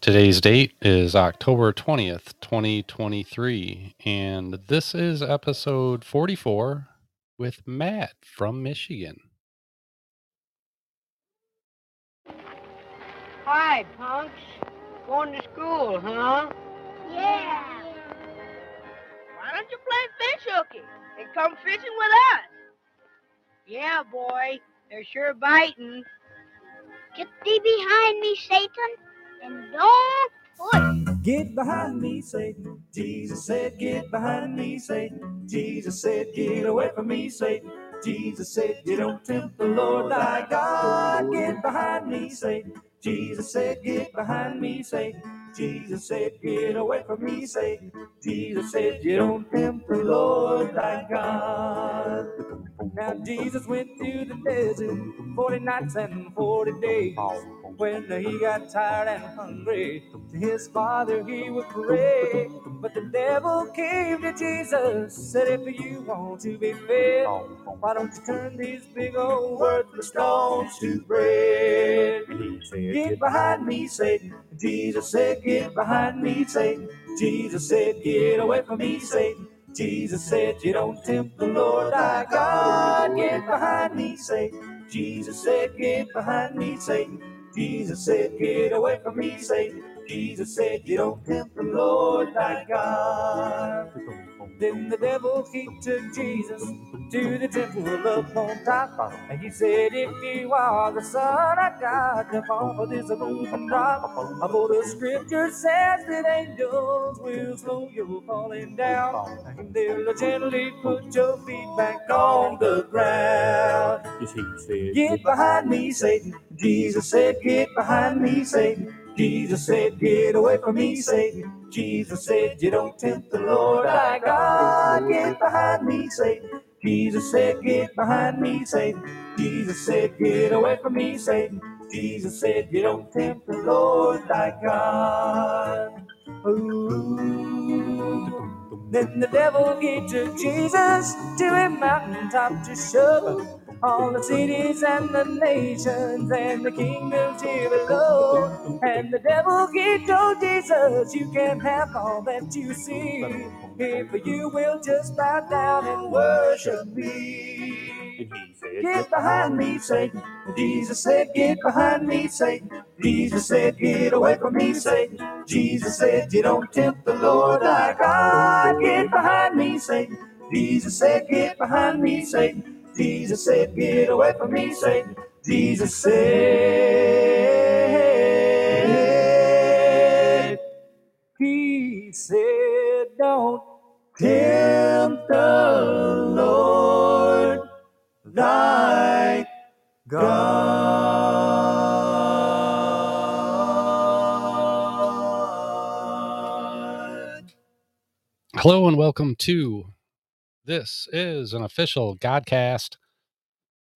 Today's date is October 20th, 2023, and this is episode 44 with Matt from Michigan. Hi, punks. Going to school, huh? Yeah. Why don't you play fish hooky and come fishing with us? Yeah, boy. They're sure biting. Get thee behind me, Satan, and don't. Get behind me, Satan. Jesus said, Get behind me, Satan. Jesus said, Get away from me, Satan. Jesus said, You don't tempt the Lord thy God. Get behind me, Satan. Jesus said, Get behind me, Satan. Jesus said, Get away from me, Satan. Jesus said, You don't tempt the Lord thy God. Now Jesus went to the desert 40 nights and 40 days. When he got tired and hungry, to his father he would pray. But the devil came to Jesus, said, If you want to be fed, why don't you turn these big old worthless stones to bread? Get behind me, Satan. Jesus said, Get behind me, Satan. Jesus said, Get away from me, Satan. Jesus said, You don't tempt the Lord thy God. Get behind me, Satan. Jesus said, Get behind me, Satan. Jesus said, Get away from me, Satan. Jesus said, You don't tempt the Lord thy God. Then the devil he took Jesus to the temple up on top. And he said, If you are the Son of God, jump off of this and drop. For the scripture says that angels will slow you falling down. And they'll gently put your feet back on the ground. Jesus said, Get behind me, Satan. Jesus said, Get behind me, Satan. Jesus said, Get away from me, Satan. Jesus said, You don't tempt the Lord thy God. Get behind me, Satan. Jesus said, Get behind me, Satan. Jesus said, Get away from me, Satan. Jesus said, You don't tempt the Lord thy God. Ooh. Then the devil he to Jesus to a mountaintop to show all the cities and the nations and the kingdoms here below. And the devil he told Jesus, You can have all that you see if you will just bow down and worship me. Get behind me, Satan. Jesus said, Get behind me, Satan. Jesus said, Get away from me, Satan. Jesus said, You don't tempt the Lord thy God. Get behind me, Satan. Jesus said, Get behind me, Satan. Jesus said, Get away from me, Satan. Jesus said, He said, Don't tempt the Lord thy God. Hello and welcome to this is an official Godcast.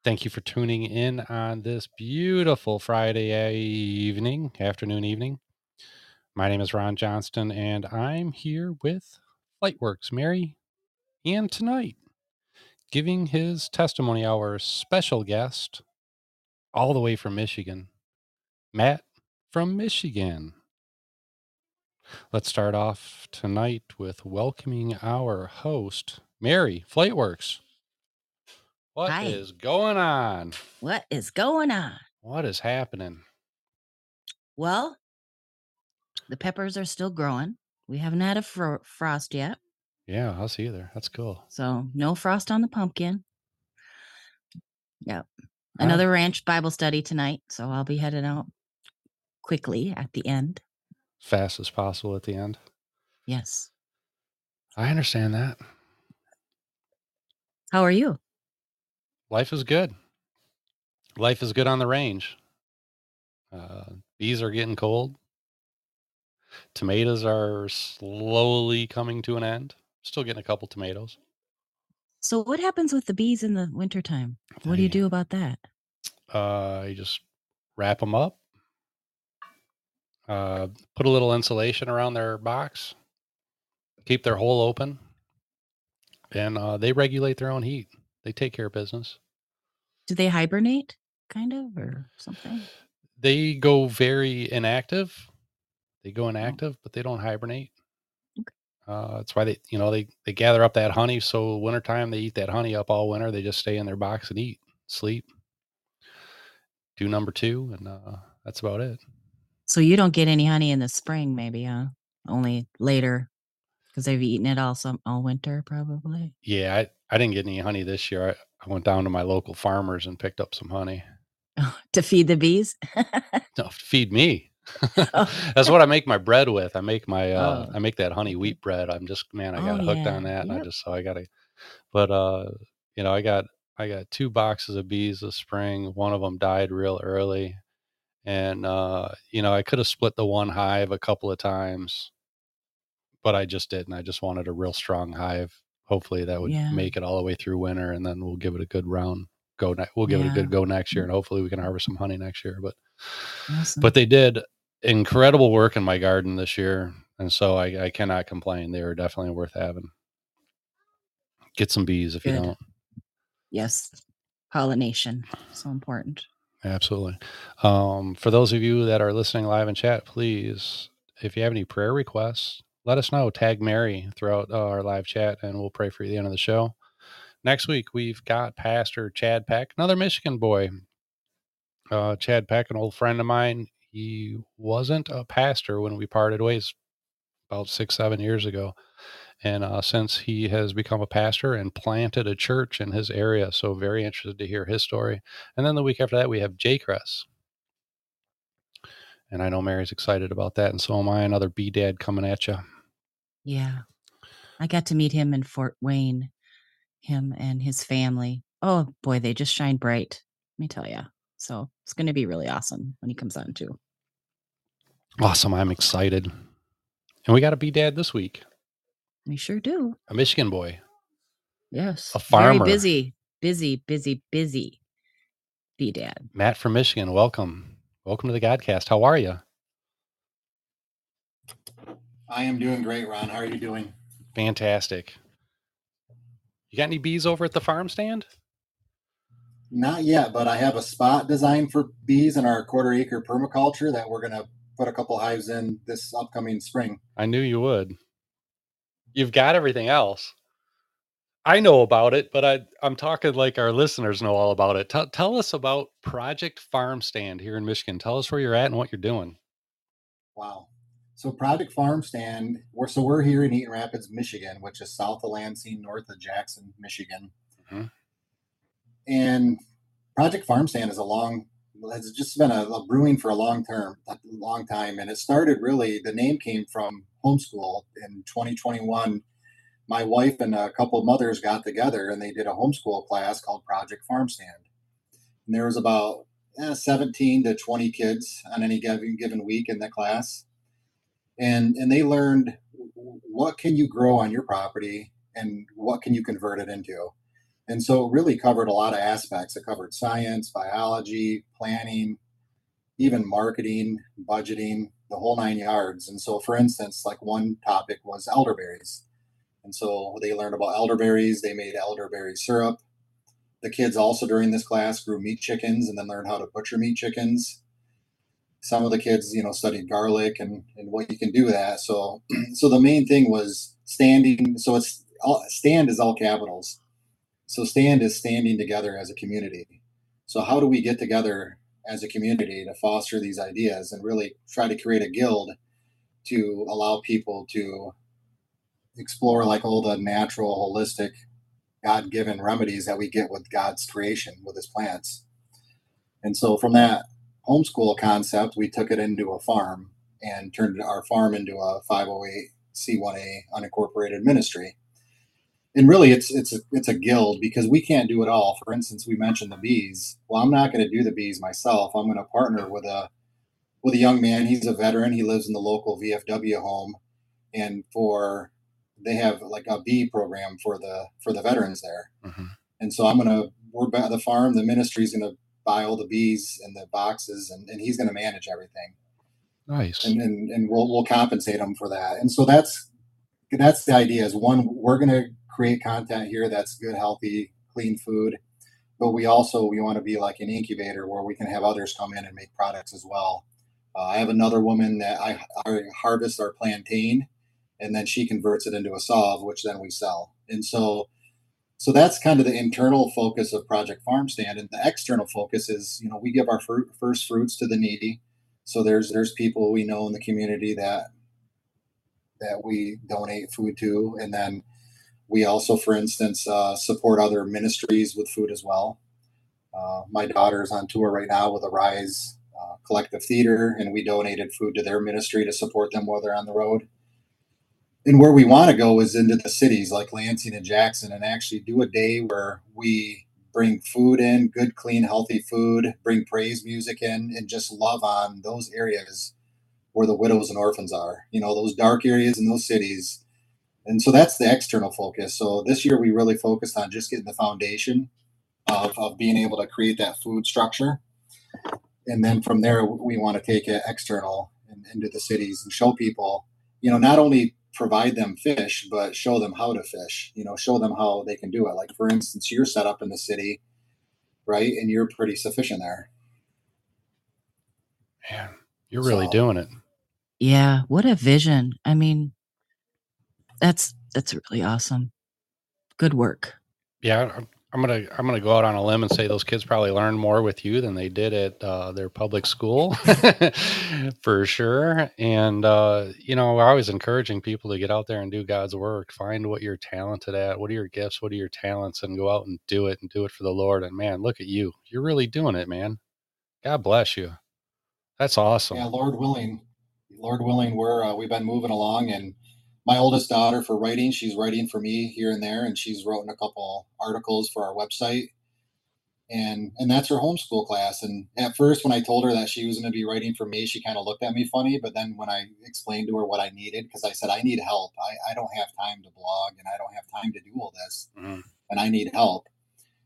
Thank you for tuning in on this beautiful Friday evening, afternoon, evening. My name is Ron Johnston, and I'm here with Lightworks Mary. And tonight, giving his testimony, our special guest, all the way from Michigan, Matt from Michigan. Let's start off tonight with welcoming our host, Mary Flightworks. What is Hi. going on? What is going on? What is happening? Well, the peppers are still growing. We haven't had a fro- frost yet, Yeah, us either. That's cool. so no frost on the pumpkin. Yep. Another ranch Bible study tonight, so I'll be heading out quickly at the end. Fast as possible at the end. Yes. I understand that. How are you? Life is good. Life is good on the range. Uh, bees are getting cold. Tomatoes are slowly coming to an end. Still getting a couple tomatoes. So, what happens with the bees in the wintertime? What do you They, do about that? uh, you just wrap them up. Uh, put a little insulation around their box. Keep their hole open, and uh, they regulate their own heat. They take care of business. Do they hibernate, kind of, or something? They go very inactive. They go Oh. inactive, but they don't hibernate. Uh, that's why they, you know, they they gather up that honey. So wintertime, they eat that honey up all winter. They just stay in their box and eat, sleep, do number two, and uh, that's about it. So you don't get any honey in the spring, maybe, huh? Only later because they've eaten it all some all winter, probably. Yeah, I, I didn't get any honey this year. I, I went down to my local farmers and picked up some honey. to feed the bees. No, to feed me. Oh. That's what I make my bread with. I make my uh Oh, I make that honey wheat bread. I'm just man, I got Oh, hooked yeah. on that and I just so I gotta but uh you know, I got I got two boxes of bees this spring. One of them died real early. And uh, you know, I could have split the one hive a couple of times, but I just didn't. I just wanted a real strong hive. Hopefully that would Yeah. make it all the way through winter and then we'll give it a good round go ne- we'll give it a good go next year and hopefully we can harvest some honey next year. But Awesome. but they did incredible work in my garden this year and so i, I cannot complain they were definitely worth having get some bees if you don't yes, pollination so important. absolutely um, for those of you that are listening live in chat please if you have any prayer requests let us know tag mary throughout uh, our live chat and we'll pray for you at the end of the show next week we've got pastor chad peck another michigan boy uh, chad peck an old friend of mine he wasn't a pastor when we parted ways about six, seven years ago. And uh, since he has become a pastor and planted a church in his area, so very interested to hear his story. And then the week after that, we have J Cress. And I know Mary's excited about that, and so am I. Another B Dad coming at you. Yeah. I got to meet him in Fort Wayne, him and his family. Oh boy, they just shine bright. Let me tell you. So it's going to be really awesome when he comes on too. Awesome. I'm excited. And we got to be Dad this week, We sure do. a Michigan boy. Yes. A farmer. Very busy, busy, busy, busy. Be dad. Matt from Michigan, welcome. Welcome to the Godcast. How are you? I am doing great, Ron. How are you doing? Fantastic. You got any bees over at the farm stand? Not yet, but I have a spot designed for bees in our quarter acre permaculture that we're going to put a couple hives in this upcoming spring. I knew you would. You've got everything else. I know about it, but I, I'm talking like our listeners know all about it. Tell tell us about Project Farm Stand here in Michigan. Tell us where you're at and what you're doing. Wow. So Project Farm Stand, we're so we're here in Eaton Rapids, Michigan, which is south of Lansing, north of Jackson, Michigan. Mhm. And Project Farm Stand is a long has just been a, a brewing for a long term, a long time. And it started really the name came from homeschool in 2021. My wife and a couple of mothers got together and they did a homeschool class called Project Farm Stand. And there was about eh, 17 to 20 kids on any given given week in the class and and they learned what can you grow on your property and what can you convert it into. And so it really covered a lot of aspects. It covered science biology planning even marketing budgeting the whole nine yards. And so for instance like one topic was elderberries. And so they learned about elderberries. They made elderberry syrup. The kids also during this class grew meat chickens and then learned how to butcher meat chickens some of the kids you know studied garlic and, and what you can do with that. So so the main thing was standing so it's all, stand is all capitals. So stand is standing together as a community. So how do we get together as a community to foster these ideas and really try to create a guild to allow people to explore like all the natural holistic god-given remedies that we get with god's creation with his plants? And so from that homeschool concept, we took it into a farm and turned our farm into a 508c1a unincorporated ministry. And really, it's it's a, it's a guild because we can't do it all. For instance, we mentioned the bees. Well, I'm not going to do the bees myself. I'm going to partner with a with a young man. He's a veteran. He lives in the local VFW home, and for they have like a bee program for the for the veterans there. Mhm. And so I'm gonna we're at the farm. The ministry's gonna buy all the bees and the boxes and, and he's going to manage everything Nice. and, and, and we'll, we'll compensate him for that. And so that's, that's the idea is one, we're going to create content here that's good, healthy, clean food, but we also, we want to be like an incubator where we can have others come in and make products as well Uh, I have another woman that I, I harvest our plantain, and then she converts it into a salve, which then we sell. And so, so that's kind of the internal focus of Project Farm Stand, and the external focus is, you know, we give our fruit, first fruits to the needy. So there's there's people we know in the community that that we donate food to, and then we also, for instance, uh, support other ministries with food as well. Uh, my is on tour right now with Arise uh, Collective Theater, and we donated food to their ministry to support them while they're on the road. And where we want to go is into the cities like Lansing and Jackson and actually do a day where we bring food in, good, clean, healthy food, bring praise music in, and just love on those areas where the widows and orphans are. You know, those dark areas in those cities. And so that's the external focus. So this year we really focused on just getting the foundation of, of being able to create that food structure. And then from there, we want to take it external and into the cities and show people, you know, not only provide them fish, but show them how to fish, you know, show them how they can do it. Like, for instance, you're set up in the city, right? And you're pretty sufficient there. Man, you're really So- doing it. Yeah, what a vision. I mean, that's that's really awesome. Good work. Yeah, I'm, gonna I'm gonna go out on a limb and say those kids probably learned more with you than they did at uh, their public school, for sure. And uh, you know, we're always encouraging people to get out there and do God's work. Find what you're talented at. What are your gifts? What are your talents? And go out and do it and do it for the Lord. And man, look at you. You're really doing it, man. God bless you. That's awesome. Yeah, Lord willing, Lord willing, we're uh, we've been moving along, and my oldest daughter for writing, she's writing for me here and there, and she's written a couple articles for our website, and and that's her homeschool class. And at first, when I told her that she was going to be writing for me, she kind of looked at me funny. But then when I explained to her what I needed, because I said I need help, I I don't have time to blog, and I don't have time to do all this, Mhm. and I need help.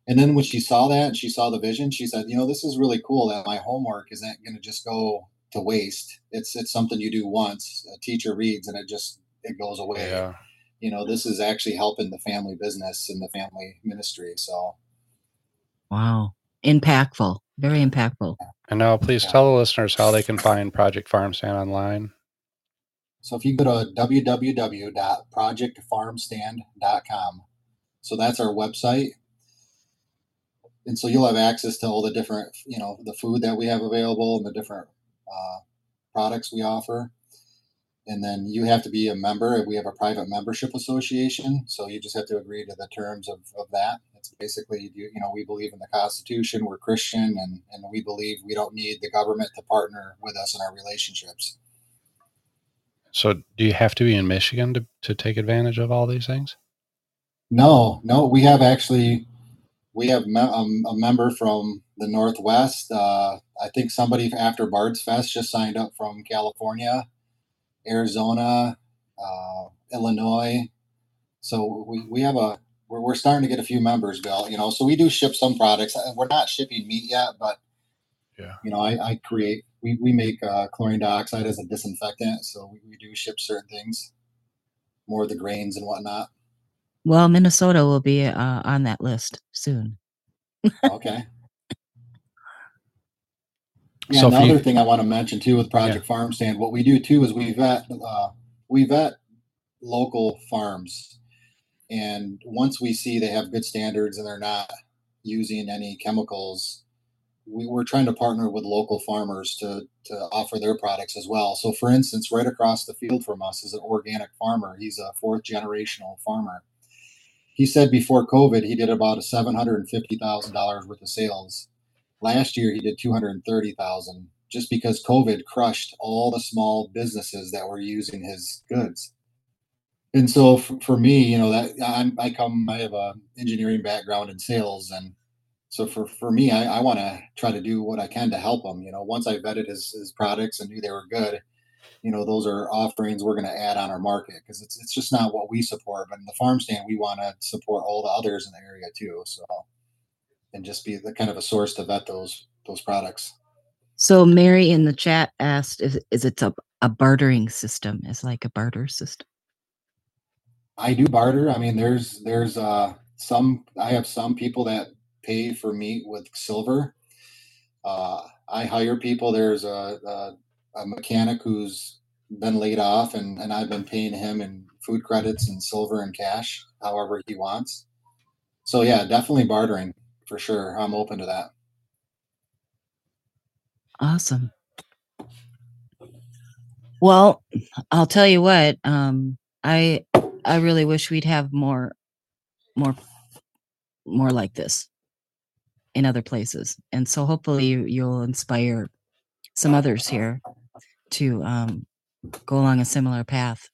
And then when she saw that she saw the vision, she said, "You know, this is really cool that my homework isn't going to just go to waste. It's it's something you do once. A teacher reads and it just it goes away. Yeah. You know, this is actually helping the family business and the family ministry. So Wow. Impactful. Very impactful. And now, please Yeah. tell the listeners how they can find Project Farm Stand online. so if you go to www.projectfarmstand.com, so that's our website. And so you'll have access to all the different, you know, the food that we have available and the different uh, products we offer. And then you have to be a member. We have a private membership association, so you just have to agree to the terms of, of that. It's basically, you, you know, we believe in the Constitution. We're Christian, and and we believe we don't need the government to partner with us in our relationships. So, do you have to be in Michigan to, to take advantage of all these things? No, no, we have actually we have me- um, a member from the Northwest. Uh, I think somebody after Bard's Fest just signed up from California, Arizona, uh, Illinois. So we, we have a we're, we're starting to get a few members, Bill. You know, so we do ship some products. Uh, We're not shipping meat yet, but Yeah. you know, I, I create we, we make uh, chlorine dioxide as a disinfectant, so we, we do ship certain things, more of the grains and whatnot. Well, Minnesota will be uh, on that list soon. Okay. Yeah, So another you- thing I want to mention too with Project Farm Stand, what we do too is we vet uh, we vet local farms, and once we see they have good standards and they're not using any chemicals, we, we're trying to partner with local farmers to to offer their products as well. So, for instance, right across the field from us is an organic farmer. He's a fourth generational farmer. He said before COVID, he did about a seven hundred and fifty thousand dollars worth of sales last year he did 230,000 just because COVID crushed all the small businesses that were using his goods. And so for, for me, you know, that I'm, I come, I have a engineering background in sales. And so for, for me, I, I want to try to do what I can to help him. You know, once I vetted his, his products and knew they were good, you know, those are offerings we're going to add on our market because it's, it's just not what we support. But in the farm stand, we want to support all the others in the area too. So, and just be the kind of a source to vet those those products. So Mary in the chat asked, "Is is it a, a bartering system? Is like a barter system?" I do barter. I mean, there's there's uh some I have some people that pay for meat with silver. Uh, I hire people. There's a, a a mechanic who's been laid off, and and I've been paying him in food credits and silver and cash, however he wants. So yeah, definitely bartering for sure. I'm open to that. Awesome. Well, I'll tell you what, um, I I really wish we'd have more more more like this in other places. And so hopefully you, you'll inspire some others here to um, go along a similar path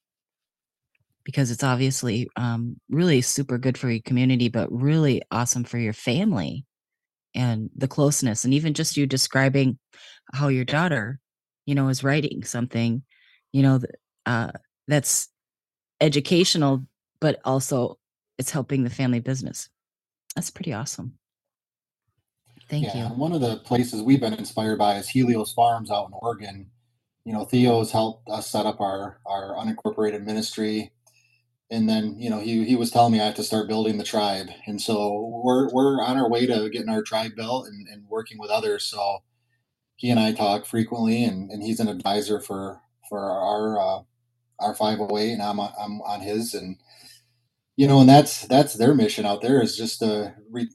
because it's obviously um, really super good for your community, but really awesome for your family and the closeness. And even just you describing how your daughter, you know, is writing something, you know, uh, that's educational, but also it's helping the family business. That's pretty awesome. Thank yeah, you. One of the places we've been inspired by is Helios Farms out in Oregon. You know, Theo's helped us set up our our unincorporated ministry, and then you know he he was telling me I have to start building the tribe, and so we're we're on our way to getting our tribe built and, and working with others. So he and I talk frequently, and, and he's an advisor for for our uh, our 508, and I'm I'm on his, and you know, and that's that's their mission out there is just to re-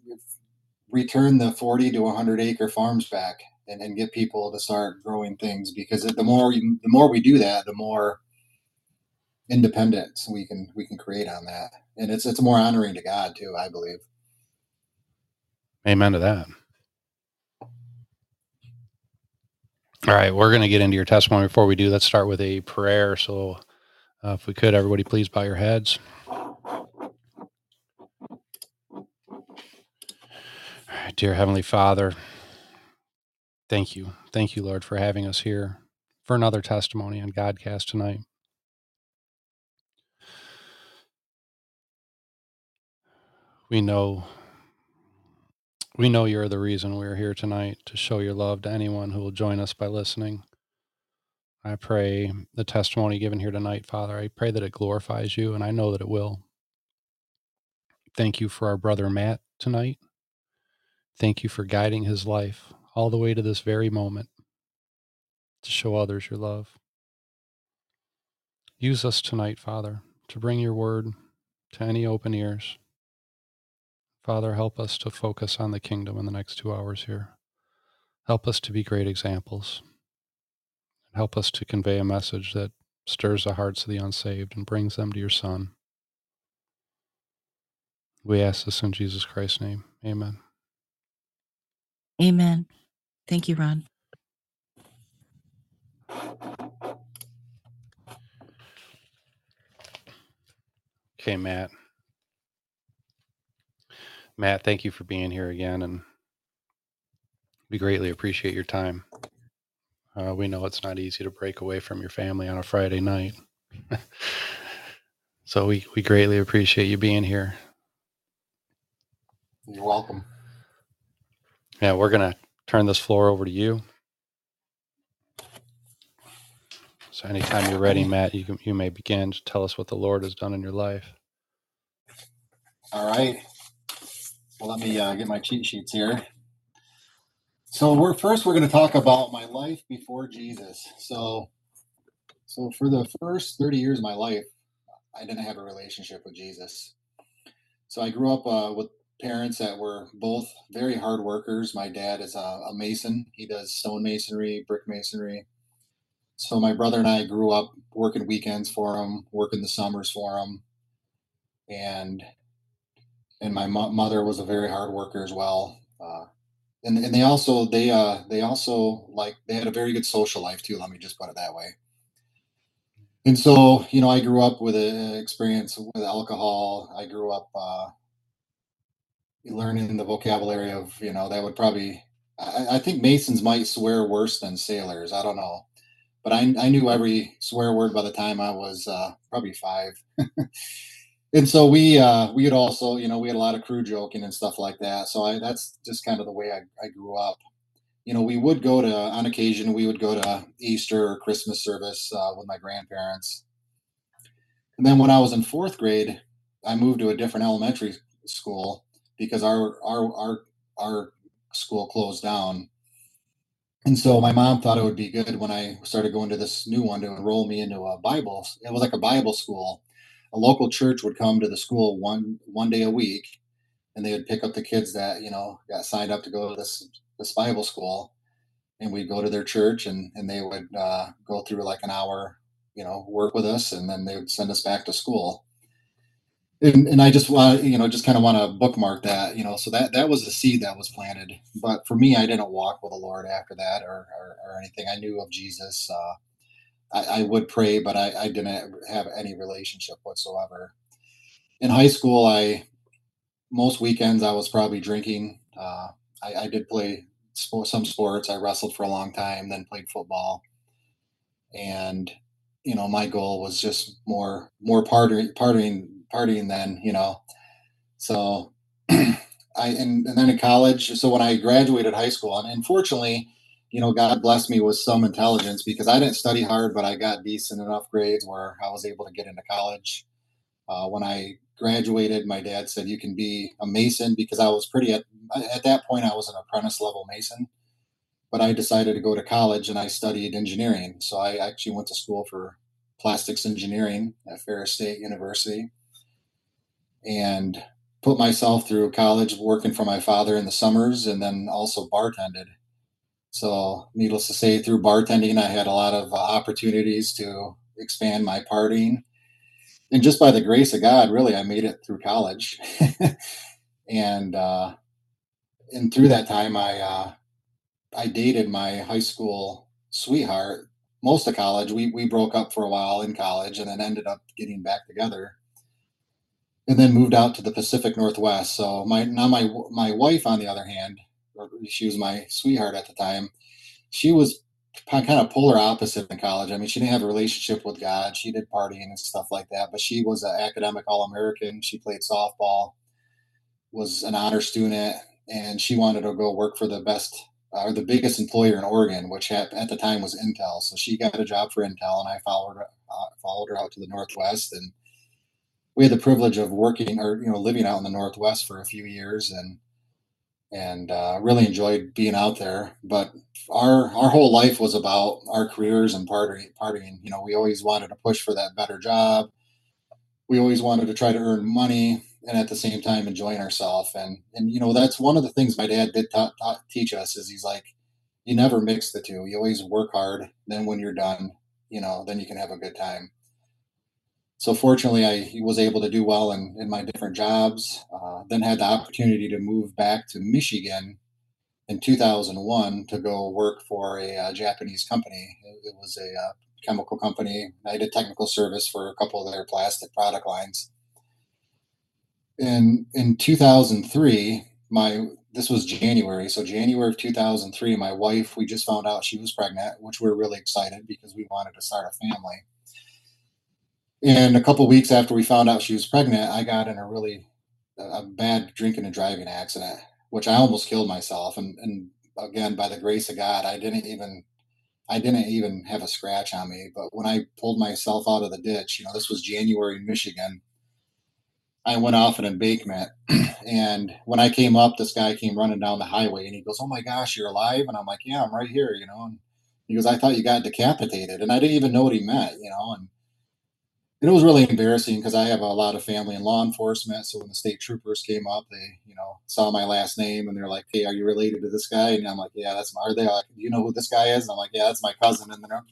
return the 40 to 100 acre farms back and, and get people to start growing things. Because the more we, the more we do that, the more independence we can we can create on that, and it's it's more honoring to God too, I believe. Amen to that. All right, we're going to get into your testimony. Before we do, let's start with a prayer. So, uh, if we could, everybody, please bow your heads. Dear Heavenly Father, thank you. Thank you, Lord, for having us here for another testimony on Godcast tonight. We know we know you're the reason we're here tonight to show your love to anyone who will join us by listening. I pray the testimony given here tonight, Father, I pray that it glorifies you, and I know that it will. Thank you for our brother Matt tonight. Thank you for guiding his life all the way to this very moment to show others your love. Use us tonight, Father, to bring your word to any open ears. Father, help us to focus on the kingdom in the next two hours here. Help us to be great examples. Help us to convey a message that stirs the hearts of the unsaved and brings them to your Son. We ask this in Jesus Christ's name. Amen. Amen. Thank you, Ron. Okay, Matt. Matt, thank you for being here again, and we greatly appreciate your time. Uh, we know it's not easy to break away from your family on a Friday night. so we, we greatly appreciate you being here. You're welcome. Yeah, we're going to turn this floor over to you. So anytime you're ready, Matt, you, can, you may begin to tell us what the Lord has done in your life. All right. Well, let me uh, get my cheat sheets here. So we're first we're going to talk about my life before Jesus. So so for the first 30 years of my life, I didn't have a relationship with Jesus. So I grew up uh, with parents that were both very hard workers. My dad is a, a mason. He does stone masonry, brick masonry. So my brother and I grew up working weekends for him, working the summers for him, and and my mo- mother was a very hard worker as well. Uh, and and they also they uh they also like they had a very good social life too. Let me just put it that way. And so you know, I grew up with an experience with alcohol. I grew up uh, learning the vocabulary of you know that would probably I, I think masons might swear worse than sailors. I don't know, but I I knew every swear word by the time I was uh, probably five. and so we uh we had also you know we had a lot of crew joking and stuff like that so i that's just kind of the way i, I grew up you know we would go to on occasion we would go to easter or christmas service uh, with my grandparents and then when i was in fourth grade i moved to a different elementary school because our our our our school closed down and so my mom thought it would be good when I started going to this new one to enroll me into a Bible. It was like a Bible school. A local church would come to the school one one day a week, and they would pick up the kids that you know got signed up to go to this this Bible school, and we'd go to their church, and and they would uh, go through like an hour, you know, work with us, and then they would send us back to school. And, and I just want you know just kind of want to bookmark that you know so that that was the seed that was planted. But for me I didn't walk with the Lord after that or or, or anything. I knew of Jesus uh, I, I would pray but I, I didn't have any relationship whatsoever. In high school I most weekends I was probably drinking. Uh, I, I did play some sports. I wrestled for a long time then played football. And you know my goal was just more more partying partying partying then, you know. So I and, and then in college, so when I graduated high school, and unfortunately, you know, God blessed me with some intelligence because I didn't study hard, but I got decent enough grades where I was able to get into college. Uh, when I graduated, my dad said you can be a mason because I was pretty at at that point I was an apprentice level mason. But I decided to go to college and I studied engineering. So I actually went to school for plastics engineering at Ferris State University and put myself through college working for my father in the summers and then also bartended. So, needless to say, through bartending, I had a lot of uh, opportunities to expand my partying. And just by the grace of God, really, I made it through college. and uh, and through that time, I uh, I dated my high school sweetheart. Most of college, we we broke up for a while in college, and then ended up getting back together and then moved out to the Pacific Northwest. So my now my my wife, on the other hand, she was my sweetheart at the time. She was kind of polar opposite in college. I mean, she didn't have a relationship with God. She did partying and stuff like that, but she was an academic All American. She played softball, was an honor student, and she wanted to go work for the best uh, or the biggest employer in Oregon, which at, at the time was Intel. So she got a job for Intel, and I followed her, uh, followed her out to the Northwest and we had the privilege of working or you know living out in the Northwest for a few years and and uh, really enjoyed being out there. But our our whole life was about our careers and partying. Partying, you know, we always wanted to push for that better job. We always wanted to try to earn money and at the same time enjoying ourselves. And and you know that's one of the things my dad did ta- ta- teach us is he's like, you never mix the two. You always work hard. Then when you're done, you know, then you can have a good time so fortunately, I was able to do well in, in my different jobs. Uh, then had the opportunity to move back to Michigan in 2001 to go work for a, uh, Japanese company. It, was a uh, chemical company. I did technical service for a couple of their plastic product lines. And in 2003, my this was January. So January of 2003, my wife, we just found out she was pregnant, which we are really excited because we wanted to start a family and a couple weeks after we found out she was pregnant, I got in a really a bad drinking and driving accident, which I almost killed myself. And, and again, by the grace of God, I didn't even I didn't even have a scratch on me. But when I pulled myself out of the ditch, you know, this was January in Michigan. I went off an embankment, and when I came up, this guy came running down the highway, and he goes, "Oh my gosh, you're alive!" And I'm like, "Yeah, I'm right here," you know. And he goes, "I thought you got decapitated," and I didn't even know what he meant, you know. And it was really embarrassing because I have a lot of family in law enforcement. So when the state troopers came up, they, you know, saw my last name and they're like, "Hey, are you related to this guy?" And I'm like, "Yeah, that's my." Are they like, "Do you know who this guy is?" And I'm like, "Yeah, that's my cousin." And they're,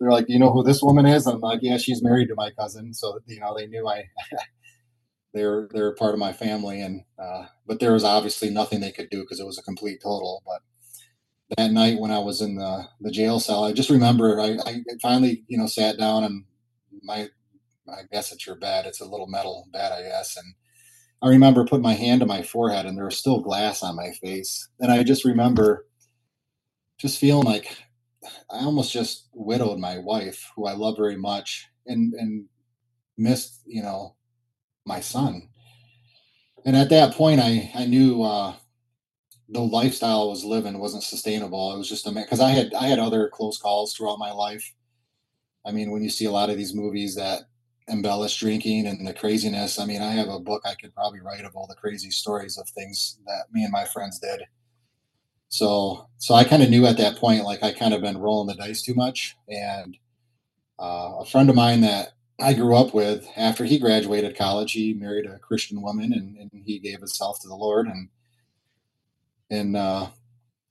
they're like, "Do you know who this woman is?" And I'm like, "Yeah, she's married to my cousin." So you know, they knew I. they're they're part of my family, and uh, but there was obviously nothing they could do because it was a complete total. But that night when I was in the the jail cell, I just remember I, I finally you know sat down and my I guess it's your bed. It's a little metal bed, I guess. And I remember putting my hand to my forehead and there was still glass on my face. And I just remember just feeling like I almost just widowed my wife, who I love very much, and and missed, you know, my son. And at that point, I I knew uh, the lifestyle I was living wasn't sustainable. It was just a because I had I had other close calls throughout my life. I mean, when you see a lot of these movies that embellish drinking and the craziness. I mean, I have a book I could probably write of all the crazy stories of things that me and my friends did. So so I kind of knew at that point, like I kind of been rolling the dice too much. And uh, a friend of mine that I grew up with, after he graduated college, he married a Christian woman and, and he gave himself to the Lord. And and uh,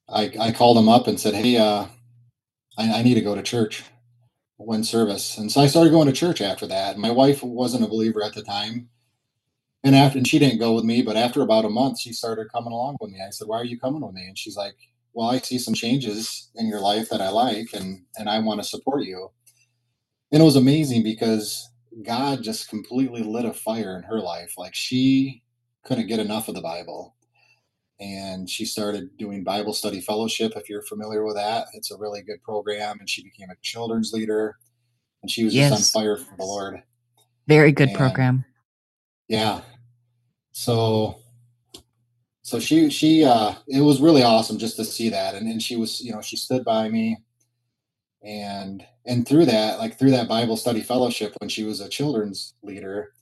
I I called him up and said, hey, uh, I, I need to go to church one service. And so I started going to church after that. My wife wasn't a believer at the time. And after and she didn't go with me, but after about a month, she started coming along with me. I said, Why are you coming with me? And she's like, Well, I see some changes in your life that I like and and I want to support you. And it was amazing because God just completely lit a fire in her life. Like she couldn't get enough of the Bible. And she started doing Bible study fellowship, if you're familiar with that. It's a really good program. And she became a children's leader. And she was just on Yes. fire for the Lord. Very good And program. yeah. So so she she uh it was really awesome just to see that. And and she was, you know, she stood by me and and through that, like through that Bible study fellowship when she was a children's leader,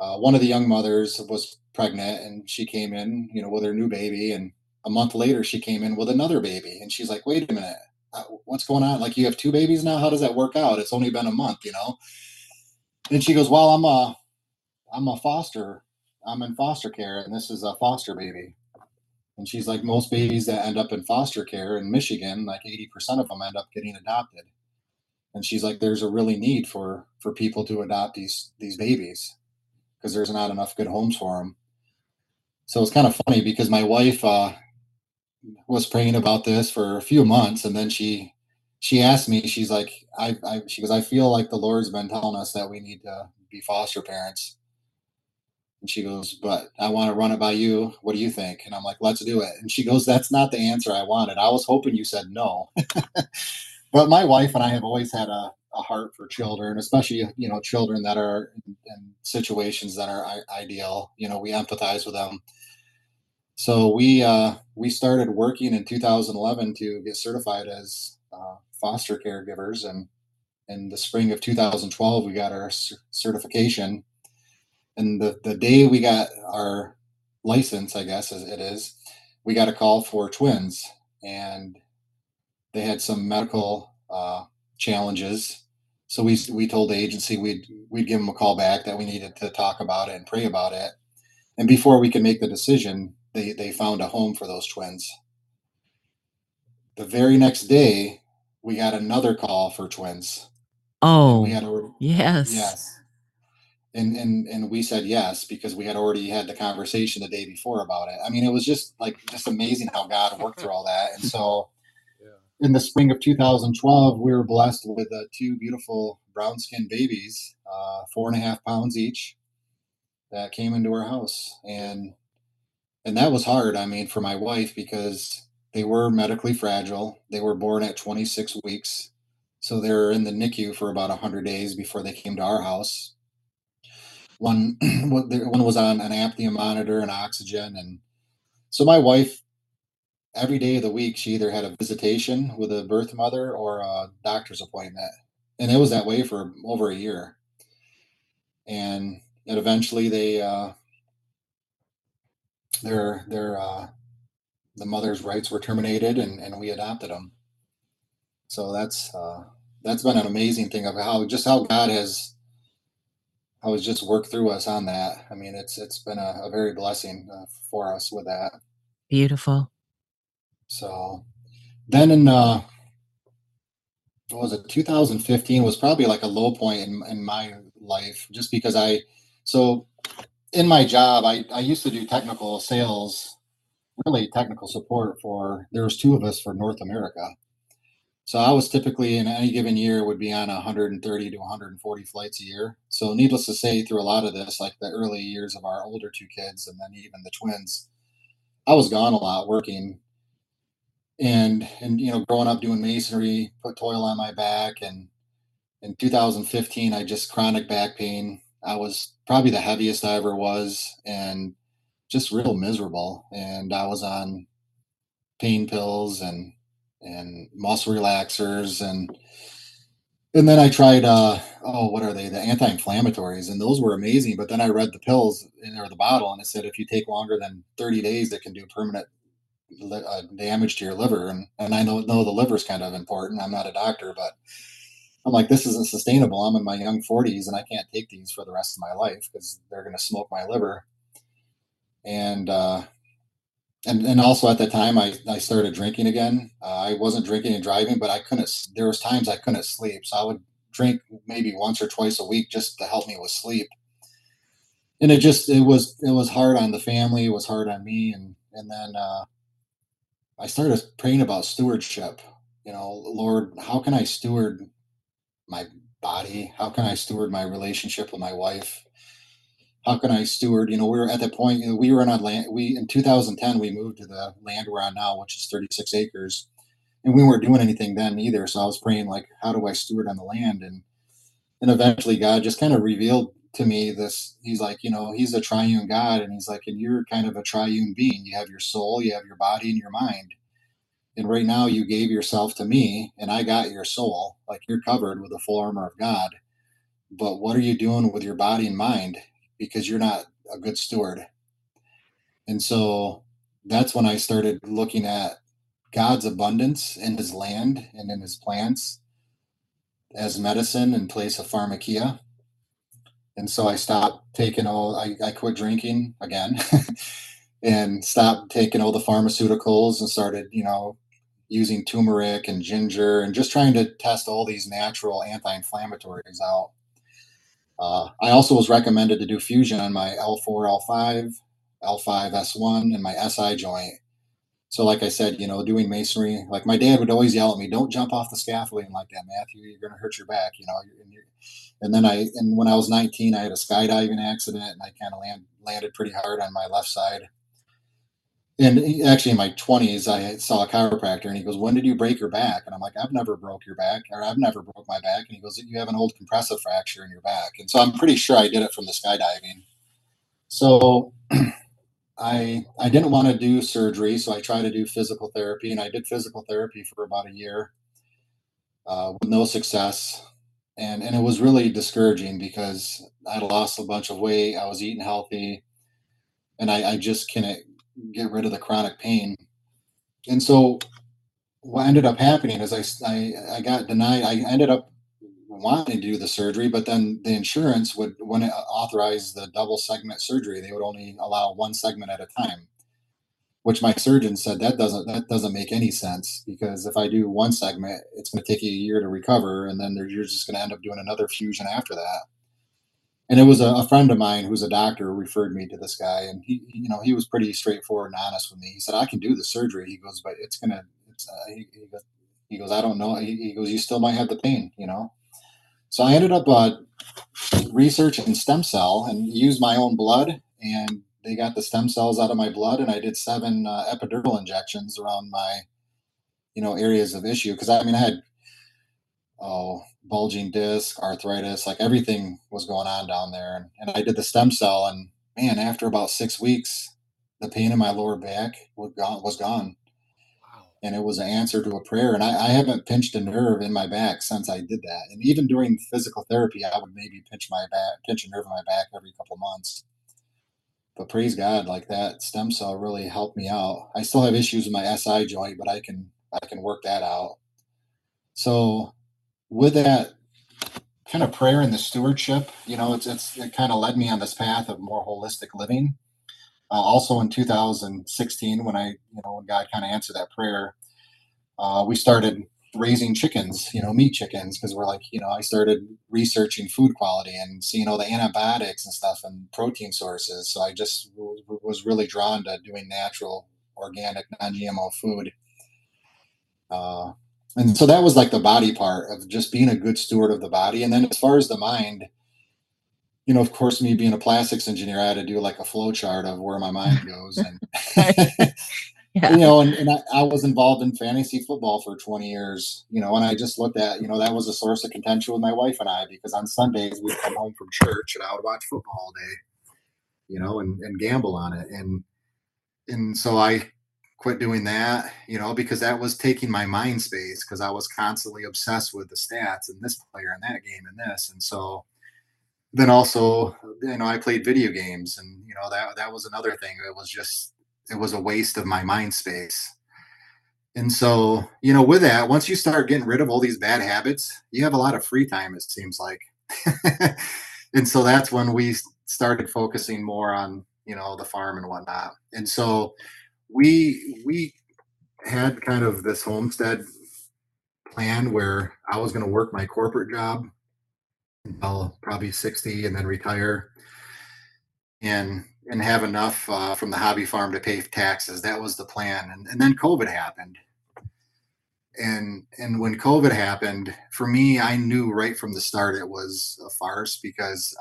uh, one of the young mothers was pregnant and she came in, you know, with her new baby. And a month later, she came in with another baby. And she's like, wait a minute, uh, what's going on? Like, you have two babies now? How does that work out? It's only been a month, you know? And she goes, well, I'm a, I'm a foster, I'm in foster care and this is a foster baby. And she's like, most babies that end up in foster care in Michigan, like 80% of them end up getting adopted. And she's like, there's a really need for, for people to adopt these, these babies because there's not enough good homes for them. So it's kind of funny because my wife uh, was praying about this for a few months, and then she she asked me, she's like, I, I she goes, I feel like the Lord's been telling us that we need to be foster parents. And she goes, but I want to run it by you. What do you think? And I'm like, let's do it. And she goes, that's not the answer I wanted. I was hoping you said no. but my wife and I have always had a, a heart for children, especially you know children that are in, in situations that are I- ideal. You know, we empathize with them. So we uh, we started working in 2011 to get certified as uh, foster caregivers, and in the spring of 2012 we got our cer- certification. And the the day we got our license, I guess as it is, we got a call for twins, and they had some medical uh, challenges. So we we told the agency we'd we'd give them a call back that we needed to talk about it and pray about it. And before we could make the decision, they they found a home for those twins. The very next day, we got another call for twins. Oh, we had a, yes. yes. And and and we said yes because we had already had the conversation the day before about it. I mean, it was just like just amazing how God worked through all that. And so. In the spring of 2012, we were blessed with uh, two beautiful brown skinned babies, uh, four and a half pounds each, that came into our house, and and that was hard. I mean, for my wife because they were medically fragile. They were born at 26 weeks, so they were in the NICU for about 100 days before they came to our house. One one one was on an apnea monitor and oxygen, and so my wife every day of the week she either had a visitation with a birth mother or a doctor's appointment. And it was that way for over a year. And and eventually they uh their their uh the mother's rights were terminated and and we adopted them so that's uh that's been an amazing thing of how just how god has how he's just worked through us on that. I mean it's it's been a, a very blessing uh, for us with that. Beautiful. So then in uh what was it 2015 was probably like a low point in, in my life just because i so in my job I, I used to do technical sales really technical support for there was two of us for north america. So i was typically in any given year would be on 130 to 140 flights a year. So needless to say through a lot of this like the early years of our older two kids and then even the twins i was gone a lot working and and you know growing up doing masonry put toil on my back and in 2015 i just chronic back pain i was probably the heaviest i ever was and just real miserable and i was on pain pills and and muscle relaxers and and then i tried uh oh what are they? The anti-inflammatories and those were amazing but then i read the pills in or the bottle and it said if you take longer than 30 days it can do permanent uh, damage to your liver, and and I know know the liver is kind of important. I'm not a doctor, but I'm like, this isn't sustainable. I'm in my young 40s and I can't take these for the rest of my life because they're going to smoke my liver. And uh, and and also at the time I, I started drinking again. Uh, I wasn't drinking and driving, but I couldn't. There was times I couldn't sleep, so I would drink maybe once or twice a week just to help me with sleep. And it just it was it was hard on the family. It was hard on me, and and then uh, I started praying about stewardship. You know, Lord, how can I steward my body? How can I steward my relationship with my wife? How can I steward? You know, we were at that point. You know, we were on land. We in 2010 we moved to the land we're on now, which is 36 acres, and we weren't doing anything then either. So I was praying like, how do I steward on the land? And and eventually God just kind of revealed to me this. He's like, you know, He's a triune God, and He's like, and you're kind of a triune being. You have your soul, you have your body, and your mind and right now you gave yourself to me and I got your soul. Like you're covered with the full armor of God. But what are you doing with your body and mind? Because you're not a good steward. And so that's when I started looking at God's abundance in his land and in his plants as medicine in place of pharmakia. And so I stopped taking all, I, I quit drinking again and stopped taking all the pharmaceuticals and started, you know, using turmeric and ginger and just trying to test all these natural anti-inflammatories out. Uh, I also was recommended to do fusion on my L4, L5, L5, S1, and my SI joint. So, like I said, you know, doing masonry, like my dad would always yell at me, "Don't jump off the scaffolding like that, Matthew. You're going to hurt your back." You know, and, then I, and when I was 19, I had a skydiving accident, and I kind of land, landed pretty hard on my left side. And actually in my 20s i saw a chiropractor and he goes when did you break your back? And i'm like i've never broke your back or i've never broke my back. And he goes you have an old compressive fracture in your back. And so i'm pretty sure i did it from the skydiving. So i i didn't want to do surgery so i tried to do physical therapy and i did physical therapy for about a year uh, with no success and and it was really discouraging because i lost a bunch of weight i was eating healthy and i, I just couldn't get rid of the chronic pain. And so what ended up happening is I, I, I got denied. I ended up wanting to do the surgery, but then the insurance would, when it authorized the double segment surgery, they would only allow one segment at a time. Which my surgeon said that doesn't that doesn't make any sense because if I do one segment, it's going to take you a year to recover, and then you're just going to end up doing another fusion after that. And it was a, a, friend of mine who's a doctor who referred me to this guy and he you know he was pretty straightforward and honest with me. He said i can do the surgery. He goes but it's gonna it's, uh, he, he, goes, he, goes, i don't know. He, he, goes you still might have the pain you know? So i ended up uh, researching stem cell and used my own blood and they got the stem cells out of my blood and i did seven uh, epidural injections around my you know areas of issue because i mean i had oh bulging disc, arthritis, like everything was going on down there. And, and I did the stem cell, and man, after about six weeks, the pain in my lower back was gone. Was gone. Wow. And it was an answer to a prayer. And I, I haven't pinched a nerve in my back since I did that. And even during physical therapy, I would maybe pinch my back, pinch a nerve in my back every couple months. But praise God, like that stem cell really helped me out. I still have issues with my SI joint, but I can I can work that out. So with that kind of prayer and the stewardship, you know, it's, it's it kind of led me on this path of more holistic living. Uh, also in 2016, when I, you know, when God kind of answered that prayer, uh, we started raising chickens, you know, meat chickens, because we're like, you know, I started researching food quality and seeing all the antibiotics and stuff and protein sources. So I just w- was really drawn to doing natural, organic, non-GMO food. Uh, and so that was like the body part of just being a good steward of the body and then as far as the mind you know of course me being a plastics engineer i had to do like a flow chart of where my mind goes and yeah. you know and, and I, I, was involved in fantasy football for 20 years you know and i just looked at you know that was a source of contention with my wife and i because on sundays we'd come home from church and i would watch football all day you know and, and gamble on it and and so i quit doing that, you know, because that was taking my mind space because I was constantly obsessed with the stats and this player and that game and this. And so then also, you know, I played video games and, you know, that, that was another thing it was just, it was a waste of my mind space. And so, you know, with that, once you start getting rid of all these bad habits, you have a lot of free time, it seems like. and so that's when we started focusing more on, you know, the farm and whatnot. And so we we had kind of this homestead plan where I was going to work my corporate job until probably 60 and then retire and and have enough uh, from the hobby farm to pay taxes. That was the plan. And, and then COVID happened. And and when COVID happened, for me, I knew right from the start it was a farce because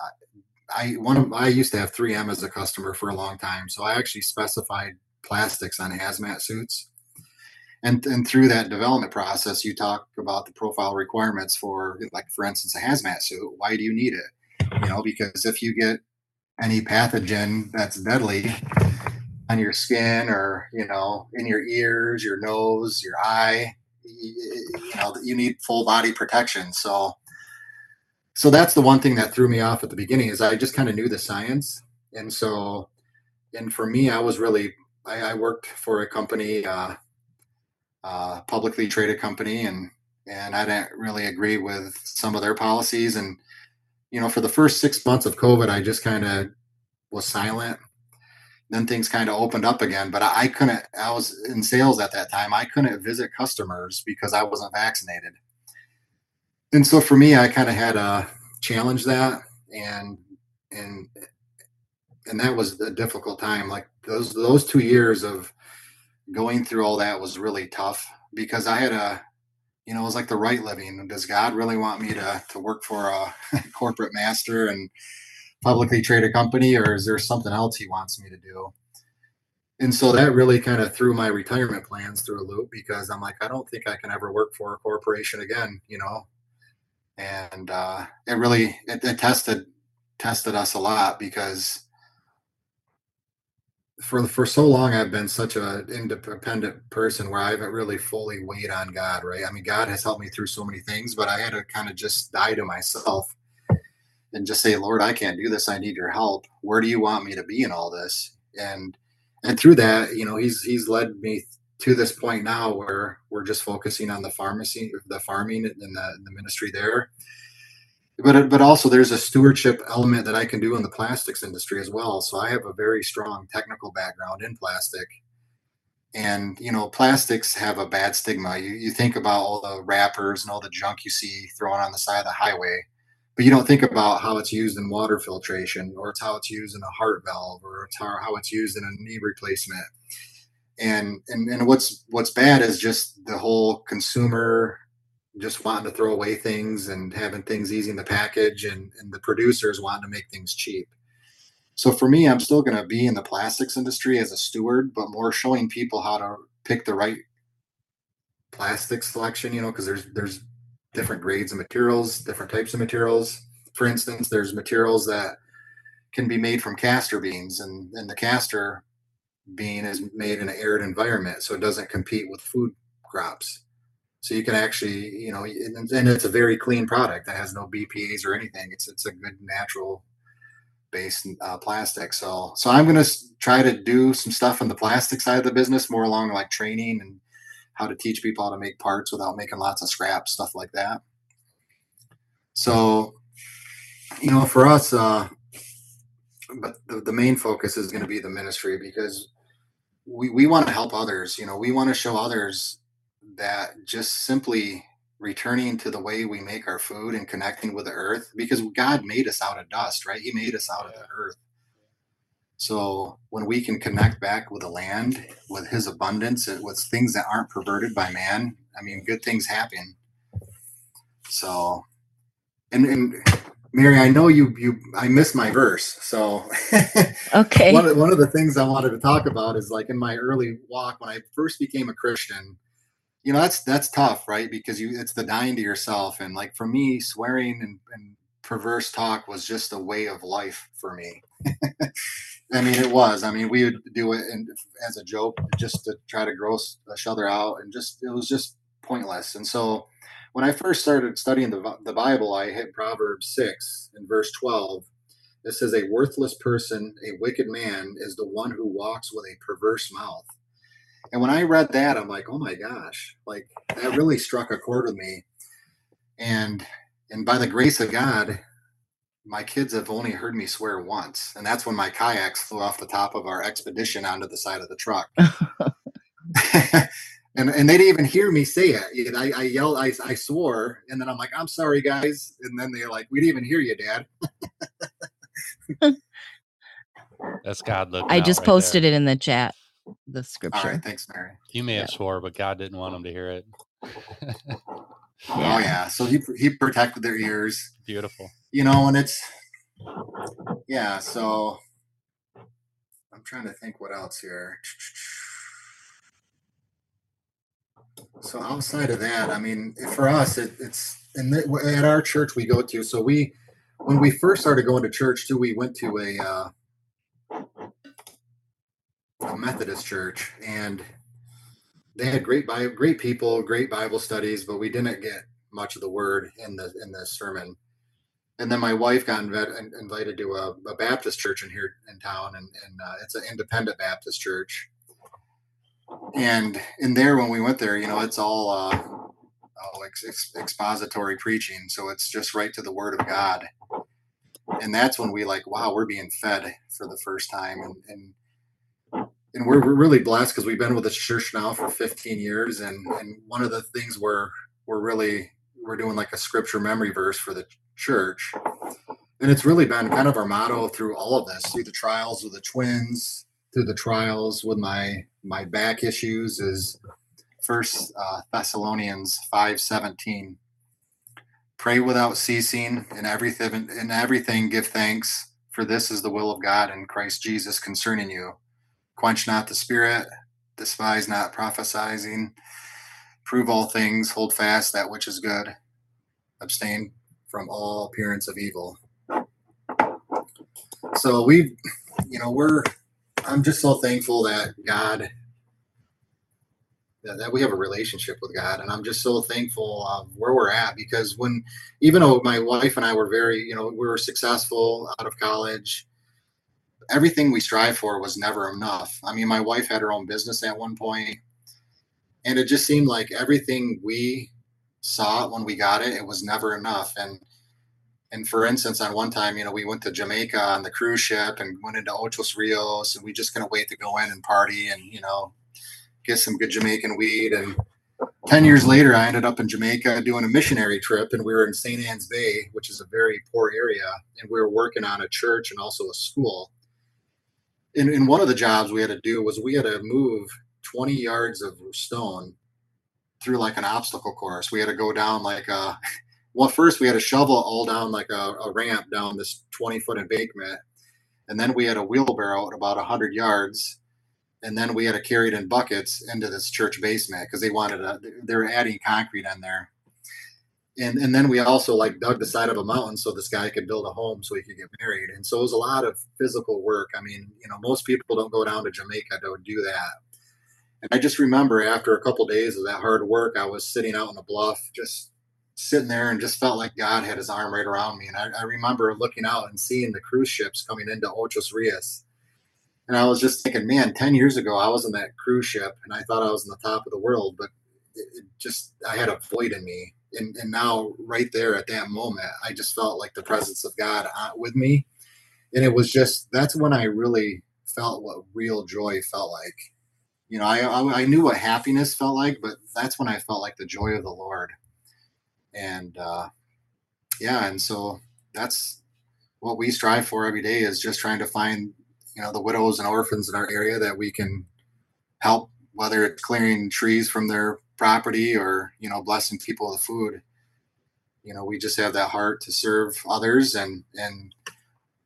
I, I one of I used to have 3M as a customer for a long time. So I actually specified plastics on hazmat suits. And, and through that development process, you talk about the profile requirements for, like, for instance, a hazmat suit. Why do you need it? You know, because if you get any pathogen that's deadly on your skin or you know in your ears your nose your eye you, know you need full body protection. So so that's the one thing that threw me off at the beginning is i just kind of knew the science. And so and for me i was really i, I worked for a company uh, uh, publicly traded company and and i didn't really agree with some of their policies and you know, for the first six months of COVID, I just kind of was silent. Then things kind of opened up again, but I, couldn't. I was in sales at that time. I couldn't visit customers because I wasn't vaccinated. And so for me, I kind of had uh, to challenge that, and and and that was a difficult time. Like those those two years of going through all that was really tough because I had a you know, it was like the right living. Does God really want me to to work for a corporate master and publicly trade a company, or is there something else He wants me to do? And so that really kind of threw my retirement plans through a loop because I'm like, I don't think I can ever work for a corporation again, you know. And uh, it really it, it tested tested us a lot because for for so long I've been such an independent person where I haven't really fully weighed on God, right? I mean, God has helped me through so many things, but I had to kind of just die to myself and just say, Lord, I can't do this. I need your help. Where do you want me to be in all this? And and through that, you know, he's he's led me to this point now where we're just focusing on the pharmacy, the farming and the, the ministry there but but also there's a stewardship element that I can do in the plastics industry as well. So I have a very strong technical background in plastic, and you know plastics have a bad stigma. You you think about all the wrappers and all the junk you see thrown on the side of the highway, but you don't think about how it's used in water filtration, or it's how it's used in a heart valve, or it's how, how it's used in a knee replacement. And, and and what's what's bad is just the whole consumer just wanting to throw away things and having things easy in the package and, and the producers wanting to make things cheap. So for me, I'm still going to be in the plastics industry as a steward, but more showing people how to pick the right plastic selection, you know, because there's there's different grades of materials, different types of materials. For instance, there's materials that can be made from castor beans and, and the castor bean is made in an arid environment, so it doesn't compete with food crops. So you can actually, you know, and it's a very clean product that has no BPA's or anything. It's it's a good natural based uh, plastic. So so I'm going to try to do some stuff on the plastic side of the business, more along like training and how to teach people how to make parts without making lots of scrap stuff like that. So, you know, for us, uh, but the, the main focus is going to be the ministry because we, we want to help others. You know, we want to show others that just simply returning to the way we make our food and connecting with the earth because God made us out of dust, right? He made us out of the earth. So when we can connect back with the land, with his abundance, with things that aren't perverted by man, I mean, good things happen. So, and, and Mary, I know you, you, I missed my verse. So, okay. one, of, one of the things I wanted to talk about is like in my early walk, when I first became a Christian, you know that's that's tough right? Because you it's the dying to yourself and like for me swearing and, and perverse talk was just a way of life for me. I mean it was. I mean we would do it and as a joke just to try to gross each other out and just it was just pointless. And so when i first started studying the, the bible i hit proverbs 6 and verse 12 It says, A worthless person, a wicked man, is the one who walks with a perverse mouth. And when I read that, I'm like, oh my gosh, like that really struck a chord with me. And and by the grace of God, my kids have only heard me swear once, and that's when my kayaks flew off the top of our expedition onto the side of the truck. and and they didn't even hear me say it. I, I yelled, I, I swore, and then I'm like, I'm sorry, guys. And then they're like, we didn't even hear you, Dad. That's God looking. I out just right posted there. it in the chat. The All scripture. right, thanks, Mary. You may have Yeah. swore, but God didn't want them to hear it. Oh yeah, so he he protected their ears. Beautiful. you know, and it's yeah. So I'm trying to think what else here. So outside of that, I mean, for us, it, it's in the, at our church we go to. So we, when we first started going to church too, we went to a uh, a Methodist church, and they had great great people, great Bible studies, but we didn't get much of the word in the in the sermon and then my wife got inv- invited to a, a, Baptist church in here in town, and, and uh, it's an independent Baptist church. And in there, when we went there, you know, it's all, uh, all ex- expository preaching, so it's just right to the Word of God. And that's when we like, wow, we're being fed for the first time, and and and we're, we're really blessed because we've been with this church now for 15 years, and and one of the things we're we're really we're doing like a scripture memory verse for the church. And it's really been kind of our motto through all of this, through the trials with the twins, through the trials with my my back issues is first uh, Thessalonians 5:17. Pray without ceasing and everything in everything give thanks, for this is the will of God in Christ Jesus concerning you. Quench not the spirit, despise not prophesying, prove all things, hold fast that which is good, abstain from all appearance of evil. So we, you know, we're, I'm just so thankful that God, that, that we have a relationship with God. And I'm just so thankful of where we're at because when, even though my wife and I were very, you know, we were successful out of college, everything we strive for was never enough. I mean, my wife had her own business at one point, and it just seemed like everything we saw when we got it, it was never enough. And and for instance, on one time, you know, we went to Jamaica on the cruise ship and went into Ochos Rios, and we just couldn't wait to go in and party and you know get some good Jamaican weed. And ten years later, I ended up in Jamaica doing a missionary trip, and we were in St. Ann's Bay, which is a very poor area, and we were working on a church and also a school. In, in one of the jobs we had to do was we had to move 20 yards of stone through like an obstacle course. We had to go down like a well, first we had to shovel all down like a, a ramp down this 20 foot embankment. And then we had a wheelbarrow at about 100 yards. And then we had to carry it in buckets into this church basement because they wanted to, they were adding concrete in there. And, and then we also like dug the side of a mountain so this guy could build a home so he could get married. And so it was a lot of physical work. I mean, you know, most people don't go down to Jamaica to do that. And I just remember after a couple of days of that hard work, I was sitting out on the bluff, just sitting there and just felt like God had his arm right around me. And I, I remember looking out and seeing the cruise ships coming into Ochos Rios. And I was just thinking, man, 10 years ago, I was in that cruise ship and I thought I was in the top of the world, but it, it just, I had a void in me. And, and now, right there at that moment, I just felt like the presence of God uh, with me. And it was just, that's when I really felt what real joy felt like. You know, I, I, I knew what happiness felt like, but that's when I felt like the joy of the Lord and uh, yeah and so that's what we strive for every day is just trying to find you know the widows and orphans in our area that we can help whether it's clearing trees from their property or you know blessing people with food you know we just have that heart to serve others and and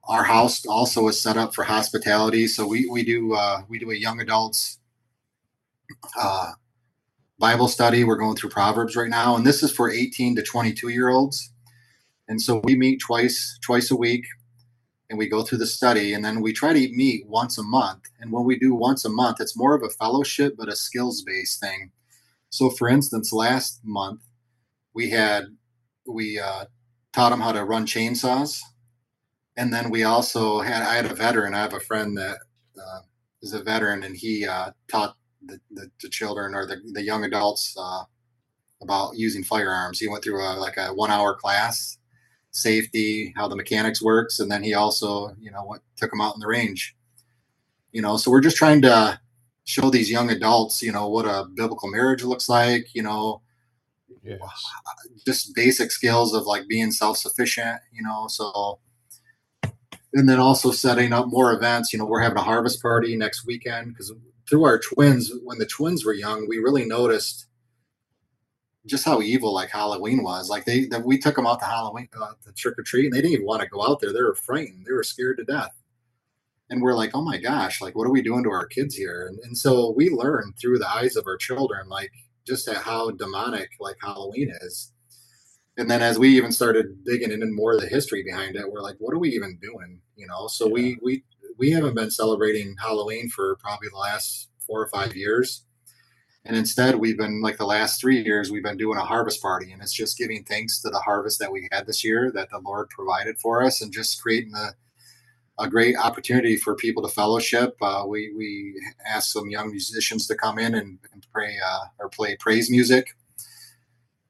our house also is set up for hospitality so we we do uh, we do a young adults uh, Bible study. We're going through Proverbs right now, and this is for 18 to 22 year olds. And so we meet twice twice a week, and we go through the study, and then we try to meet once a month. And when we do once a month, it's more of a fellowship, but a skills based thing. So, for instance, last month we had we uh, taught them how to run chainsaws, and then we also had I had a veteran. I have a friend that uh, is a veteran, and he uh, taught the, the, the, children or the, the young adults uh, about using firearms. He went through a, like a one hour class, safety, how the mechanics works, and then he also you know what took them out in the range. You know, so we're just trying to show these young adults, you know, what a biblical marriage looks like. You know, yes. just basic skills of like being self sufficient. You know, so and then also setting up more events. You know, we're having a harvest party next weekend because through our twins, when the twins were young, we really noticed just how evil like Halloween was. Like they, that we took them out to Halloween, uh, to trick or treat, and they didn't even want to go out there. They were frightened. They were scared to death. And we're like, oh my gosh, like what are we doing to our kids here? And, and so we learn through the eyes of our children, like just at how demonic like Halloween is and then as we even started digging into more of the history behind it, we're like, what are we even doing? You know, so yeah. we we we haven't been celebrating Halloween for probably the last four or five years. And instead, we've been like the last three years, we've been doing a harvest party, and it's just giving thanks to the harvest that we had this year that the Lord provided for us, and just creating a, a great opportunity for people to fellowship. Uh, we we asked some young musicians to come in and, and pray uh, or play praise music.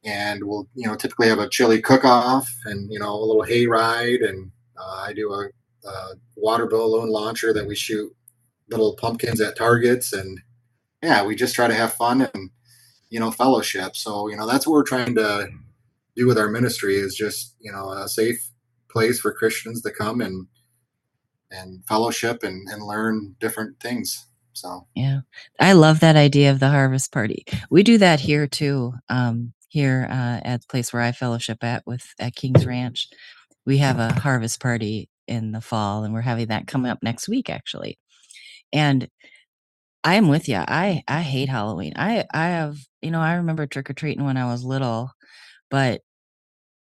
And we'll you know typically have a chili cook-off and you know a little hay ride and uh, i do a, a, water balloon launcher that we shoot little pumpkins at targets. And yeah we just try to have fun and you know fellowship. So you know that's what we're trying to do with our ministry is just you know a safe place for christians to come and and fellowship and, and learn different things so yeah i love that idea of the harvest party we do that here too um, here uh, at the place where I fellowship at with at King's Ranch. We have a harvest party in the fall, and we're having that coming up next week, actually. And I am with you. I I hate Halloween. I I have you know I remember trick or treating when I was little, but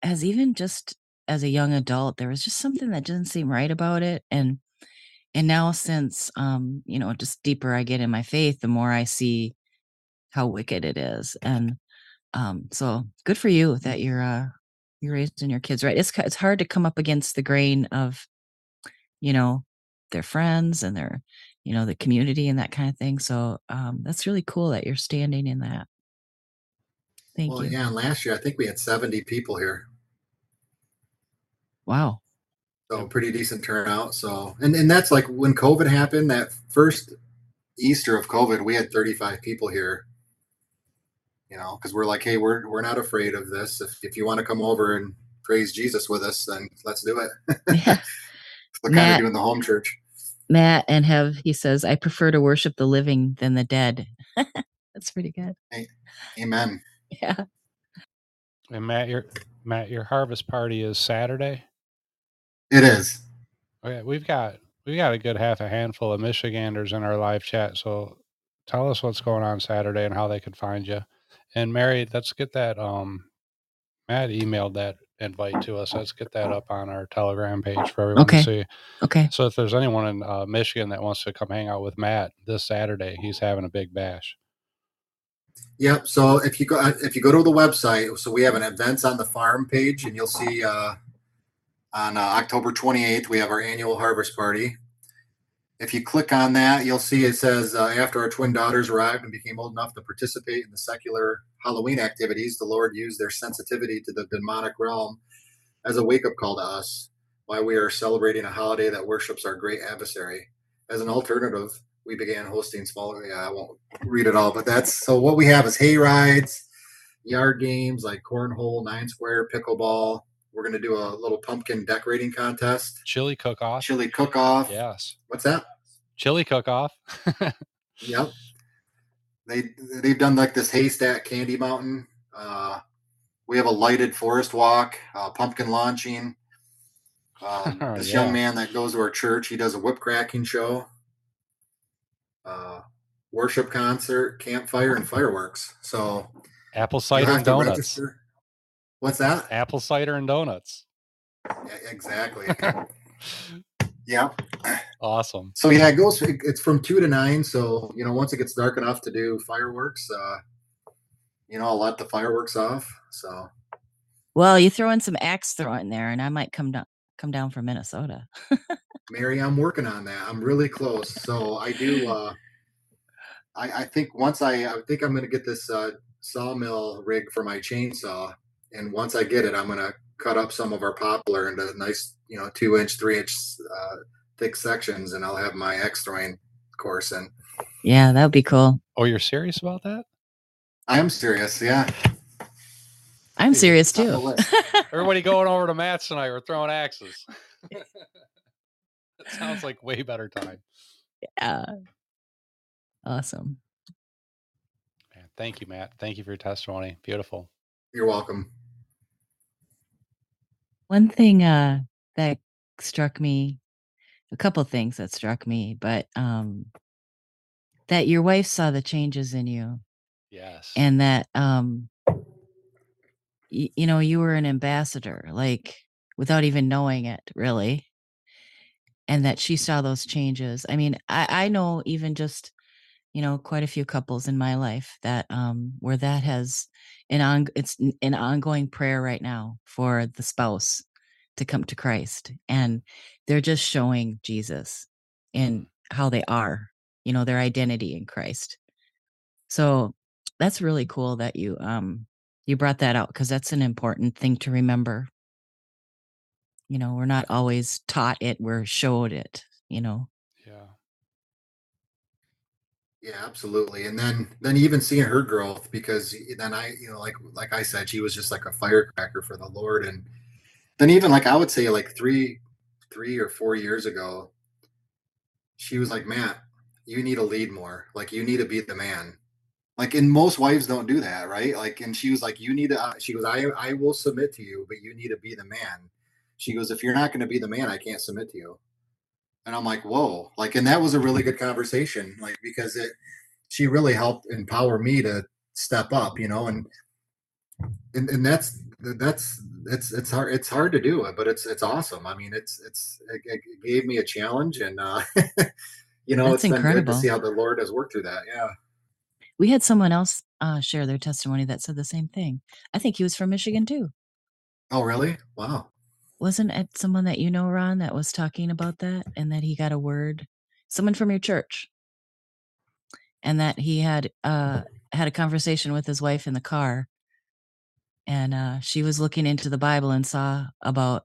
as even just as a young adult, there was just something that didn't seem right about it, and and now since um you know just deeper I get in my faith, the more I see how wicked it is, and um, so good for you that you're uh you're raising your kids right. It's it's hard to come up against the grain of, you know, their friends and their, you know, the community and that kind of thing. So um, that's really cool that you're standing in that. Thank well, you. yeah, and last year I think we had 70 people here. Wow. So pretty decent turnout. So and, and that's like when COVID happened, that first Easter of COVID, we had 35 people here you know, because we're like, hey, we're we're not afraid of this. If if you want to come over and praise Jesus with us, then let's do it. Yeah. so kind of doing the home church. Matt and have he says, I prefer to worship the living than the dead. That's pretty good. Amen. Yeah. And Matt, your Matt, your harvest party is Saturday. It is. Okay, we've got we've got a good half a handful of Michiganders in our live chat. So tell us what's going on Saturday and how they could find you. And Mary, let's get that. Um, Matt emailed that invite to us. Let's get that up on our Telegram page for everyone okay. to see. Okay. So if there's anyone in uh, Michigan that wants to come hang out with Matt this Saturday, he's having a big bash. Yep. So if you go if you go to the website, so we have an events on the farm page, and you'll see uh, on uh, October 28th we have our annual harvest party. If you click on that, you'll see it says uh, after our twin daughters arrived and became old enough to participate in the secular Halloween activities, the Lord used their sensitivity to the demonic realm as a wake up call to us why we are celebrating a holiday that worships our great adversary. As an alternative, we began hosting small, yeah, I won't read it all, but that's so what we have is hay rides, yard games like cornhole, nine square, pickleball. We're going to do a little pumpkin decorating contest, chili cook off, chili cook off. Yes. What's that? Chili cook off. yep they they've done like this haystack candy mountain. Uh, we have a lighted forest walk, uh, pumpkin launching. Um, oh, this yeah. young man that goes to our church, he does a whip cracking show, uh, worship concert, campfire, and fireworks. So apple cider and donuts. Register. What's that? Apple cider and donuts. Yeah, exactly. Yeah. Awesome. So yeah, it goes. It's from two to nine. So you know, once it gets dark enough to do fireworks, uh, you know, I'll let the fireworks off. So. Well, you throw in some axe throwing there, and I might come down. come down from Minnesota. Mary, I'm working on that. I'm really close. So I do. Uh, I, I think once I, I think I'm going to get this uh, sawmill rig for my chainsaw, and once I get it, I'm going to cut up some of our poplar into nice, you know, two inch, three inch uh, thick sections, and I'll have my axe throwing course in. Yeah, that would be cool. Oh, you're serious about that? I am serious. Yeah. I'm Hey, serious it's on the too. Everybody going over to Matt's tonight. We're throwing axes. that sounds like way better time. yeah. Awesome. Thank you, Matt. Thank you for your testimony. Beautiful. You're welcome. One thing uh, that struck me, a couple things that struck me, but um, that your wife saw the changes in you Yes. and that um y- you know you were an ambassador like without even knowing it really and that she saw those changes i mean i i know even just you know quite a few couples in my life that um where that has an on it's an ongoing prayer right now for the spouse to come to christ and they're just showing jesus in how they are you know their identity in christ so that's really cool that you um you brought that out because that's an important thing to remember. You know, we're not always taught it, we're showed it, you know. Yeah. Absolutely. And then then even seeing her growth because then I, you know, like like I said, she was just like a firecracker for the Lord. And then even like I would say like three three or four years ago, she was like, Matt, you need to lead more. Like you need to be the man. Like and most wives don't do that, right? Like and she was like, You need to uh, she goes, I I will submit to you, but you need to be the man. She goes, If you're not gonna be the man, I can't submit to you. And I'm like, whoa. Like, and that was a really good conversation, like because it she really helped empower me to step up, you know, and and, and that's that's it's it's hard it's hard to do it, but it's it's awesome. I mean, it's it's it, it gave me a challenge, and uh, you know, That's it's been good incredible. to see how the Lord has worked through that. Yeah. We had someone else uh share their testimony that said the same thing. I think he was from Michigan too. Oh, really? Wow. Wasn't it someone that you know, Ron, that was talking about that and that he got a word? Someone from your church. And that he had uh had a conversation with his wife in the car and uh she was looking into the Bible and saw about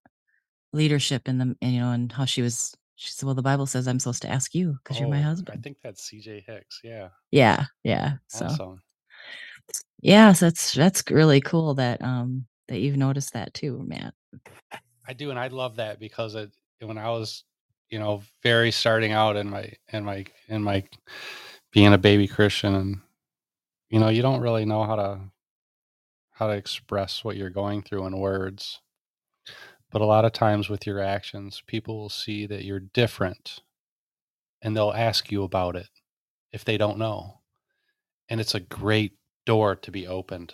leadership in the and, you know and how she was she said, Well, the Bible says I'm supposed to ask you because you're my husband." I think that's CJ Hicks. Yeah. Yeah, yeah. So Awesome. yeah, so that's that's really cool that um that you've noticed that too, Matt. I do, and I love that because it when I was, you know, very starting out in my in my in my being a baby Christian, and you know, you don't really know how to how to express what you're going through in words, but a lot of times with your actions, people will see that you're different, and they'll ask you about it if they don't know, and it's a great door to be opened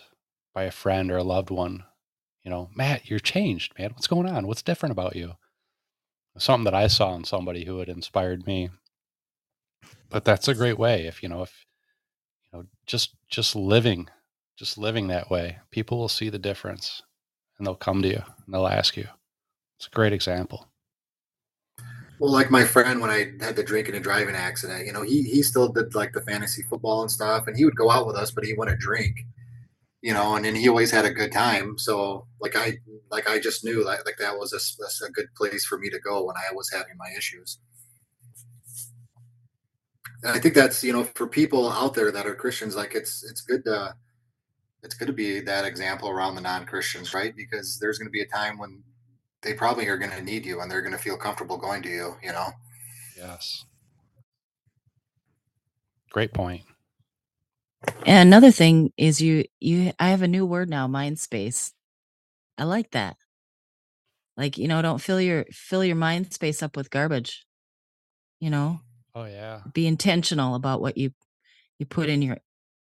by a friend or a loved one. You know, Matt, you're changed, man. What's going on? What's different about you? something that I saw in somebody who had inspired me. But that's a great way if you know if you know just just living just living that way, people will see the difference and they'll come to you and they'll ask you. It's a great example. Well, like my friend when I had the drinking and driving accident, you know, he he still did like the fantasy football and stuff, and he would go out with us, but he wouldn't drink, you know, and then he always had a good time. So like I like I just knew like like that was a, a good place for me to go when I was having my issues. And I think that's you know for people out there that are Christians, like it's it's good to it's good to be that example around the non Christians, right? Because there's going to be a time when they probably are going to need you and they're going to feel comfortable going to you, you know. Yes. Great point. And another thing is you you I have a new word now, mind space. I like that. Like, you know, don't fill your fill your mind space up with garbage. You know, Oh yeah. be intentional about what you you put in your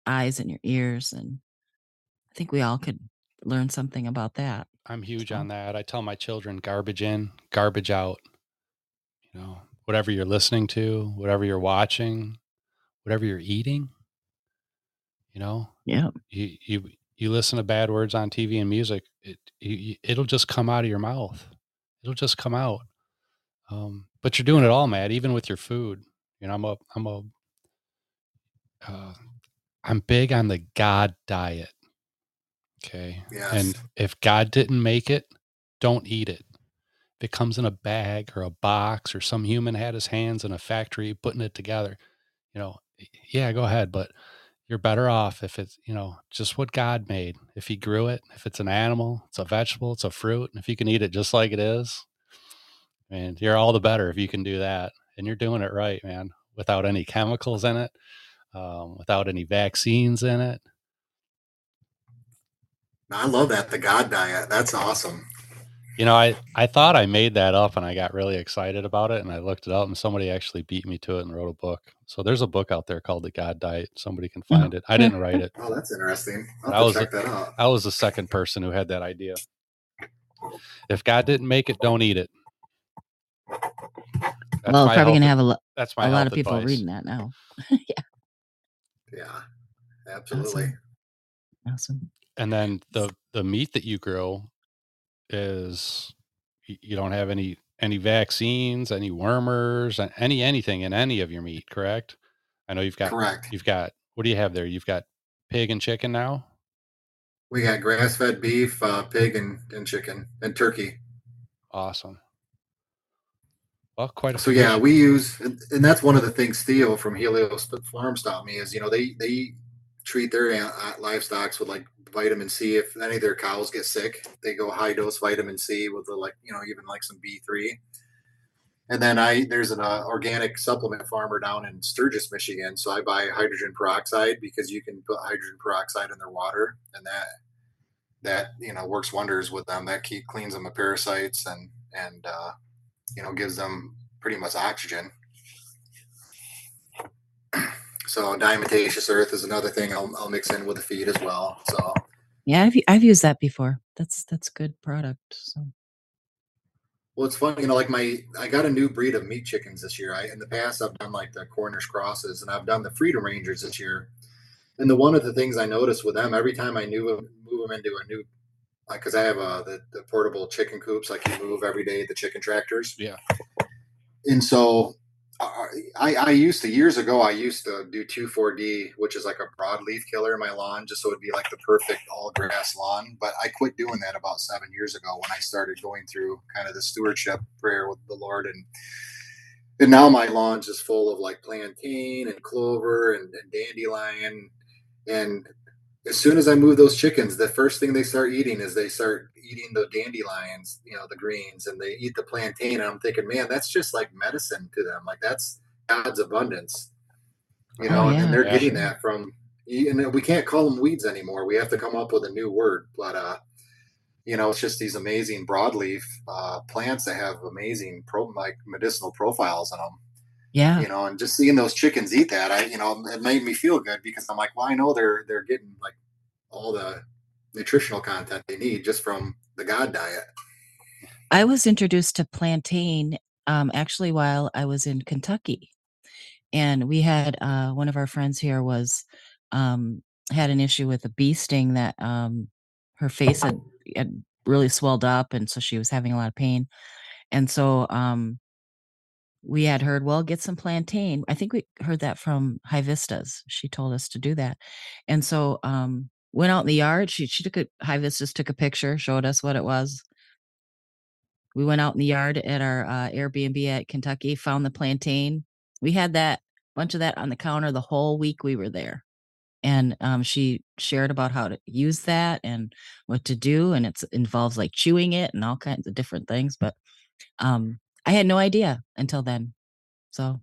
eyes and your ears and I think we all could learn something about that. I'm huge So- on that. I tell my children garbage in, garbage out. You know, whatever you're listening to, whatever you're watching, whatever you're eating, you know, Yeah. you you you listen to bad words on TV and music, it you, it'll just come out of your mouth, It'll just come out. Um, but you're doing it all, Matt, even with your food. You know, I'm a, I'm a, uh, I'm big on the God diet. Okay. Yes. And if God didn't make it, don't eat it. If it comes in a bag or a box or some human had his hands in a factory putting it together, you know, yeah, go ahead. But you're better off if it's, you know, just what God made. If He grew it, if it's an animal, it's a vegetable, it's a fruit, and if you can eat it just like it is, and you're all the better if you can do that. And you're doing it right, man, without any chemicals in it, um, without any vaccines in it. I love that the God diet. That's awesome. You know, I, I thought I made that up and I got really excited about it and I looked it up and somebody actually beat me to it and wrote a book. So there's a book out there called The God Diet. Somebody can find it. I didn't write it. Oh, that's interesting. I'll I was to check that out. I was the second person who had that idea. If God didn't make it, don't eat it. That's well, probably gonna have a, lo- that's my a lot of people advice. reading that now. Yeah, Yeah. absolutely. Awesome. and then the the meat that you grow is you don't have any any vaccines any wormers any anything in any of your meat correct? I know you've got Correct. you've got what do you have there? You've got pig and chicken now? We got grass-fed beef, uh, pig, and, and chicken and turkey. awesome. Well quite a So yeah, we use, and, and that's one of the things Theo from Helios Farms taught me is you know they they treat their uh, livestock with like vitamin C. If any of their cows get sick, they go high dose vitamin C with the like you know even like some B three. And then I there's an uh, organic supplement farmer down in Sturgis, Michigan. So I buy hydrogen peroxide because you can put hydrogen peroxide in their water, and that that you know works wonders with them. That keep cleans them of parasites and and uh, you know gives them pretty much oxygen. So diatomaceous earth is another thing I'll, I'll mix in with the feed as well. So Yeah, I've I've used that before. That's that's good product. So well, it's funny, you know, like my I got a new breed of meat chickens this year. I in the past I've done like the Cornish crosses and I've done the Freedom Rangers this year. And the one of the things I noticed with them every time I knew move them into a new like because I have uh, the the portable chicken coops like you move every day the chicken tractors. Yeah. And so I, I used to years ago I used to do 2,4-D, which is like a broadleaf killer in my lawn, just so it'd be like the perfect all grass lawn. But I quit doing that about seven years ago when I started going through kind of the stewardship prayer with the Lord and and now my lawn's just full of like plantain and clover and, and dandelion and as soon as I move those chickens, the first thing they start eating is they start eating the dandelions, you know, the greens, and they eat the plantain. And I'm thinking, man, that's just like medicine to them. Like that's God's abundance, you know, Oh, and, yeah. and they're Yeah. getting that from. And we can't call them weeds anymore. We have to come up with a new word. But uh, you know, it's just these amazing broadleaf uh, plants that have amazing pro like medicinal profiles in them yeah, you know, and just seeing those chickens eat that, I, you know, it made me feel good because I'm like, well, I know they're they're getting like all the nutritional content they need just from the God diet. I was introduced to plantain um, actually while I was in Kentucky, and we had uh, one of our friends here was um, had an issue with a bee sting that um, her face had, had really swelled up, and so she was having a lot of pain. And so um, we had heard, well, get some plantain. I think we heard that from High Vistas. She told us to do that, and so um, went out in the yard. She she took a High Vistas took a picture, showed us what it was. We went out in the yard at our uh, Airbnb at Kentucky, found the plantain. We had that bunch of that on the counter the whole week we were there. And um, she shared about how to use that and what to do, and it's involves like chewing it and all kinds of different things. But um, I had no idea until then. So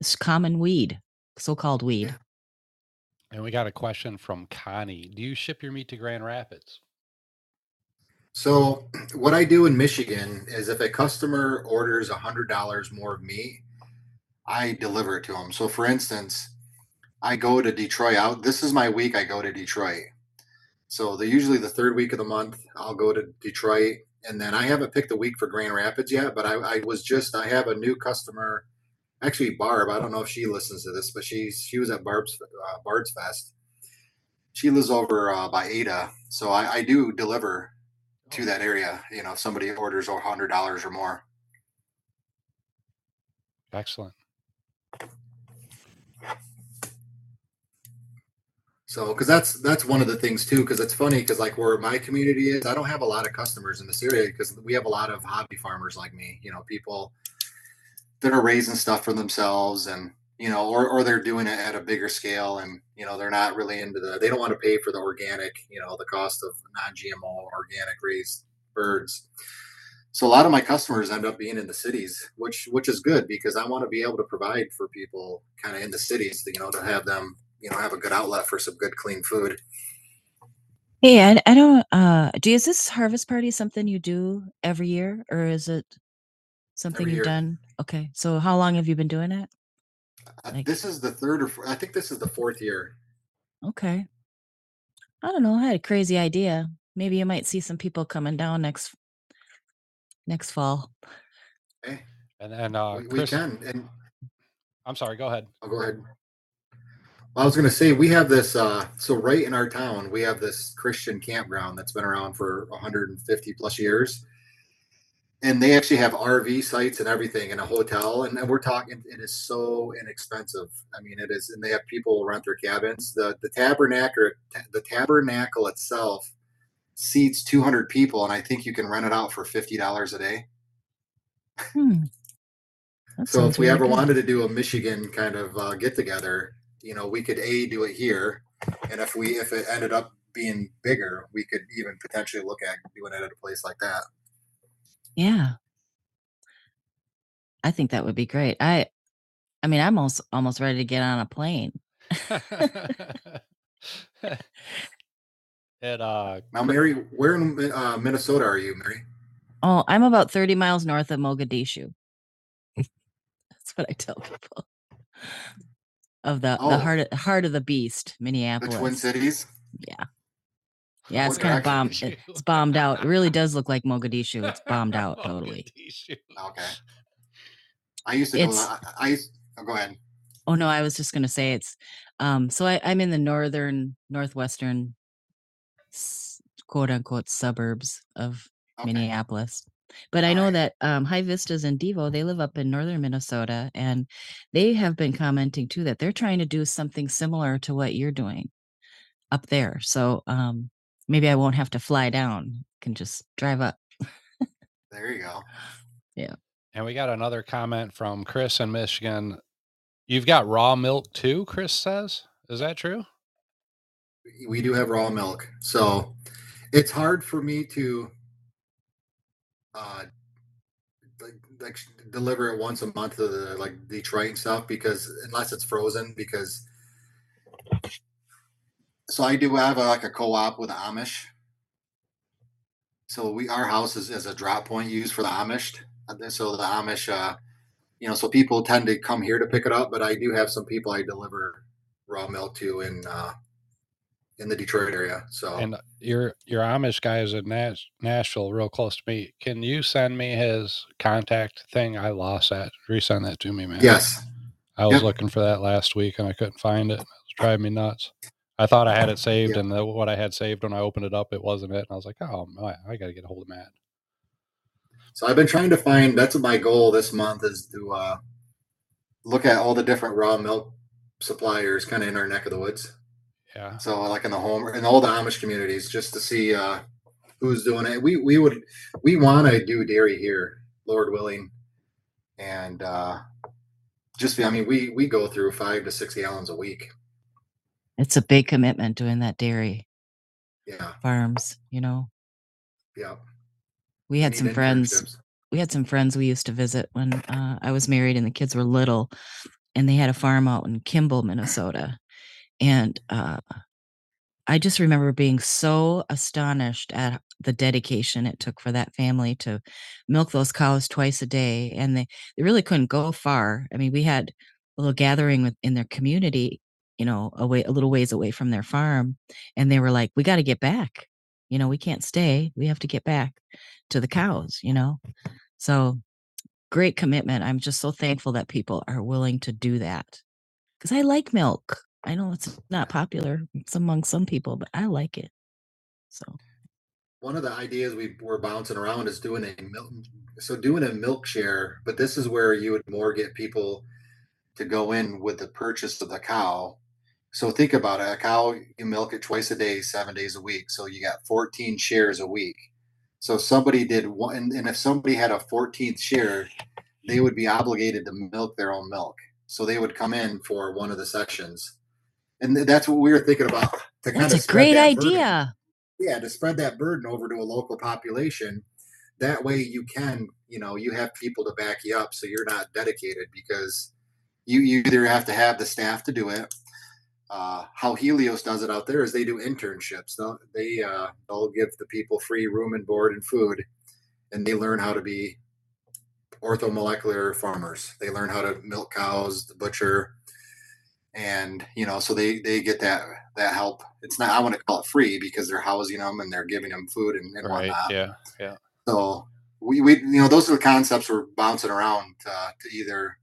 it's common weed, so-called weed. Yeah. and we got a question from connie do you ship your meat to grand rapids So what I do in Michigan is if a customer orders a hundred dollars more of meat, I deliver it to them. So for instance, I go to Detroit out. This is my week. I go to Detroit. So the usually the third week of the month, I'll go to Detroit, and then I haven't picked a week for Grand Rapids yet. But I, I was just I have a new customer, actually Barb. I don't know if she listens to this, but she's she was at Barb's uh, Bard's Fest. She lives over uh, by Ada, so I, I do deliver to that area. You know, if somebody orders a hundred dollars or more. Excellent. So, because that's that's one of the things too. Because it's funny because like where my community is, I don't have a lot of customers in this area because we have a lot of hobby farmers like me. You know, people that are raising stuff for themselves and you know, or or they're doing it at a bigger scale and you know they're not really into the they don't want to pay for the organic, you know, the cost of non-GMO organic raised birds. So a lot of my customers end up being in the cities, which which is good because I want to be able to provide for people kind of in the cities, you know, to have them you know have a good outlet for some good clean food. Hey, I, I don't. Uh, do is this harvest party something you do every year, or is it something Every you've year. done? Okay, so how long have you been doing it? Uh, Like- this is the third or four, I think this is the fourth year. Okay. I don't know. I had a crazy idea. Maybe you might see some people coming down next next fall. Okay, And and uh, we, we Chris, can. And I'm sorry. Go ahead. I'll go ahead. I was going to say we have this. Uh, so right in our town, we have this Christian campground that's been around for 150 plus years, and they actually have RV sites and everything, and a hotel. And, and we're talking, it is so inexpensive. I mean, it is, and they have people rent their cabins. The the tabernacle, the tabernacle itself seats 200 people, and I think you can rent it out for fifty dollars a day. Hmm. So if we really ever good. wanted to do a Michigan kind of uh, get together, you know, we could a do it here, and if we if it ended up being bigger, we could even potentially look at doing it at a place like that. Yeah. I think that would be great. I I mean, I'm almost almost ready to get on a plane. and uh, Now, Mary, where in uh, Minnesota are you, Mary? Oh, I'm about 30 miles north of Mogadishu. That's what I tell people. Of the Oh. the heart of, heart of the beast, Minneapolis. The. Twin Cities. Yeah. Yeah, it's kind of bombed. It's bombed out. It really does look like Mogadishu. It's bombed out totally. Okay. I used to It's- go. I, I used. Oh, go ahead. Oh no, I was just gonna say it's um so I, I'm in the northern northwestern quote unquote suburbs of Okay. Minneapolis. But I know that um, High Vistas and Devo, they live up in northern Minnesota, and they have been commenting too that they're trying to do something similar to what you're doing up there. So um, maybe I won't have to fly down; can just drive up. There you go. Yeah. And we got another comment from Chris in Michigan. You've got raw milk too, Chris says. Is that true? we do have raw milk so it's hard for me to uh like, like deliver it once a month to the like detroit and stuff because unless it's frozen because so i do have a, like a co-op with amish. So we our house is, is a drop point used for the amish. So the amish uh you know so people tend to come here to pick it up but i do have some people i deliver raw milk to in uh in the detroit area so And your your Amish guy is in Nash, Nashville, real close to me. Can you send me his contact thing? I lost that. Resend that to me, man. yes I was Yep. looking for that last week and I couldn't find it. It was driving me nuts. I thought I had it saved, and the, what I had saved when I opened it up, it wasn't it. And I was like, oh, my, I got to get a hold of Matt. So I've been trying to find. That's my goal this month is to uh, look at all the different raw milk suppliers, kind of in our neck of the woods. Yeah. So like in the home in all the Amish communities, just to see uh, who's doing it. We we would we want to do dairy here, Lord willing, and uh, just I mean we we go through five to six gallons a week. It's a big commitment doing that dairy Yeah, farms. You know, yeah. we had some friends. we had some friends we used to visit when uh, I was married and the kids were little, and they had a farm out in Kimball, Minnesota, and uh, I just remember being so astonished at the dedication it took for that family to milk those cows twice a day, and they they really couldn't go far. I mean, we had a little gathering with, in their community, you know, away a little ways away from their farm, and they were like, "We got to get back. You know, we can't stay. We have to get back to the cows." You know, so great commitment. I'm just so thankful that people are willing to do that because I like milk. I know it's not popular it's among some people, but I like it. So. One of the ideas we were bouncing around is doing a milk so doing a milk share but this is where you would more get people to go in with the purchase of the cow. So think about it a cow you milk it twice a day seven days a week so you got 14 shares a week. So somebody did one and if somebody had a 14th share they would be obligated to milk their own milk. So they would come in for one of the sections and that's what we were thinking about to kind That's of a great that burden idea. yeah to spread that burden over to a local population. That way you can you know you have people to back you up so you're not dedicated because you, you either have to have the staff to do it. Uh, how helios does it out there is they do internships. They'll, they uh, they'll give the people free room and board and food and they learn how to be orthomolecular farmers. They learn how to milk cows the butcher and you know so they they get that that help it's not i want to call it free because they're housing them and they're giving them food and, and Right. whatnot Yeah. Yeah. so we, we you know those are the concepts we're bouncing around uh, to either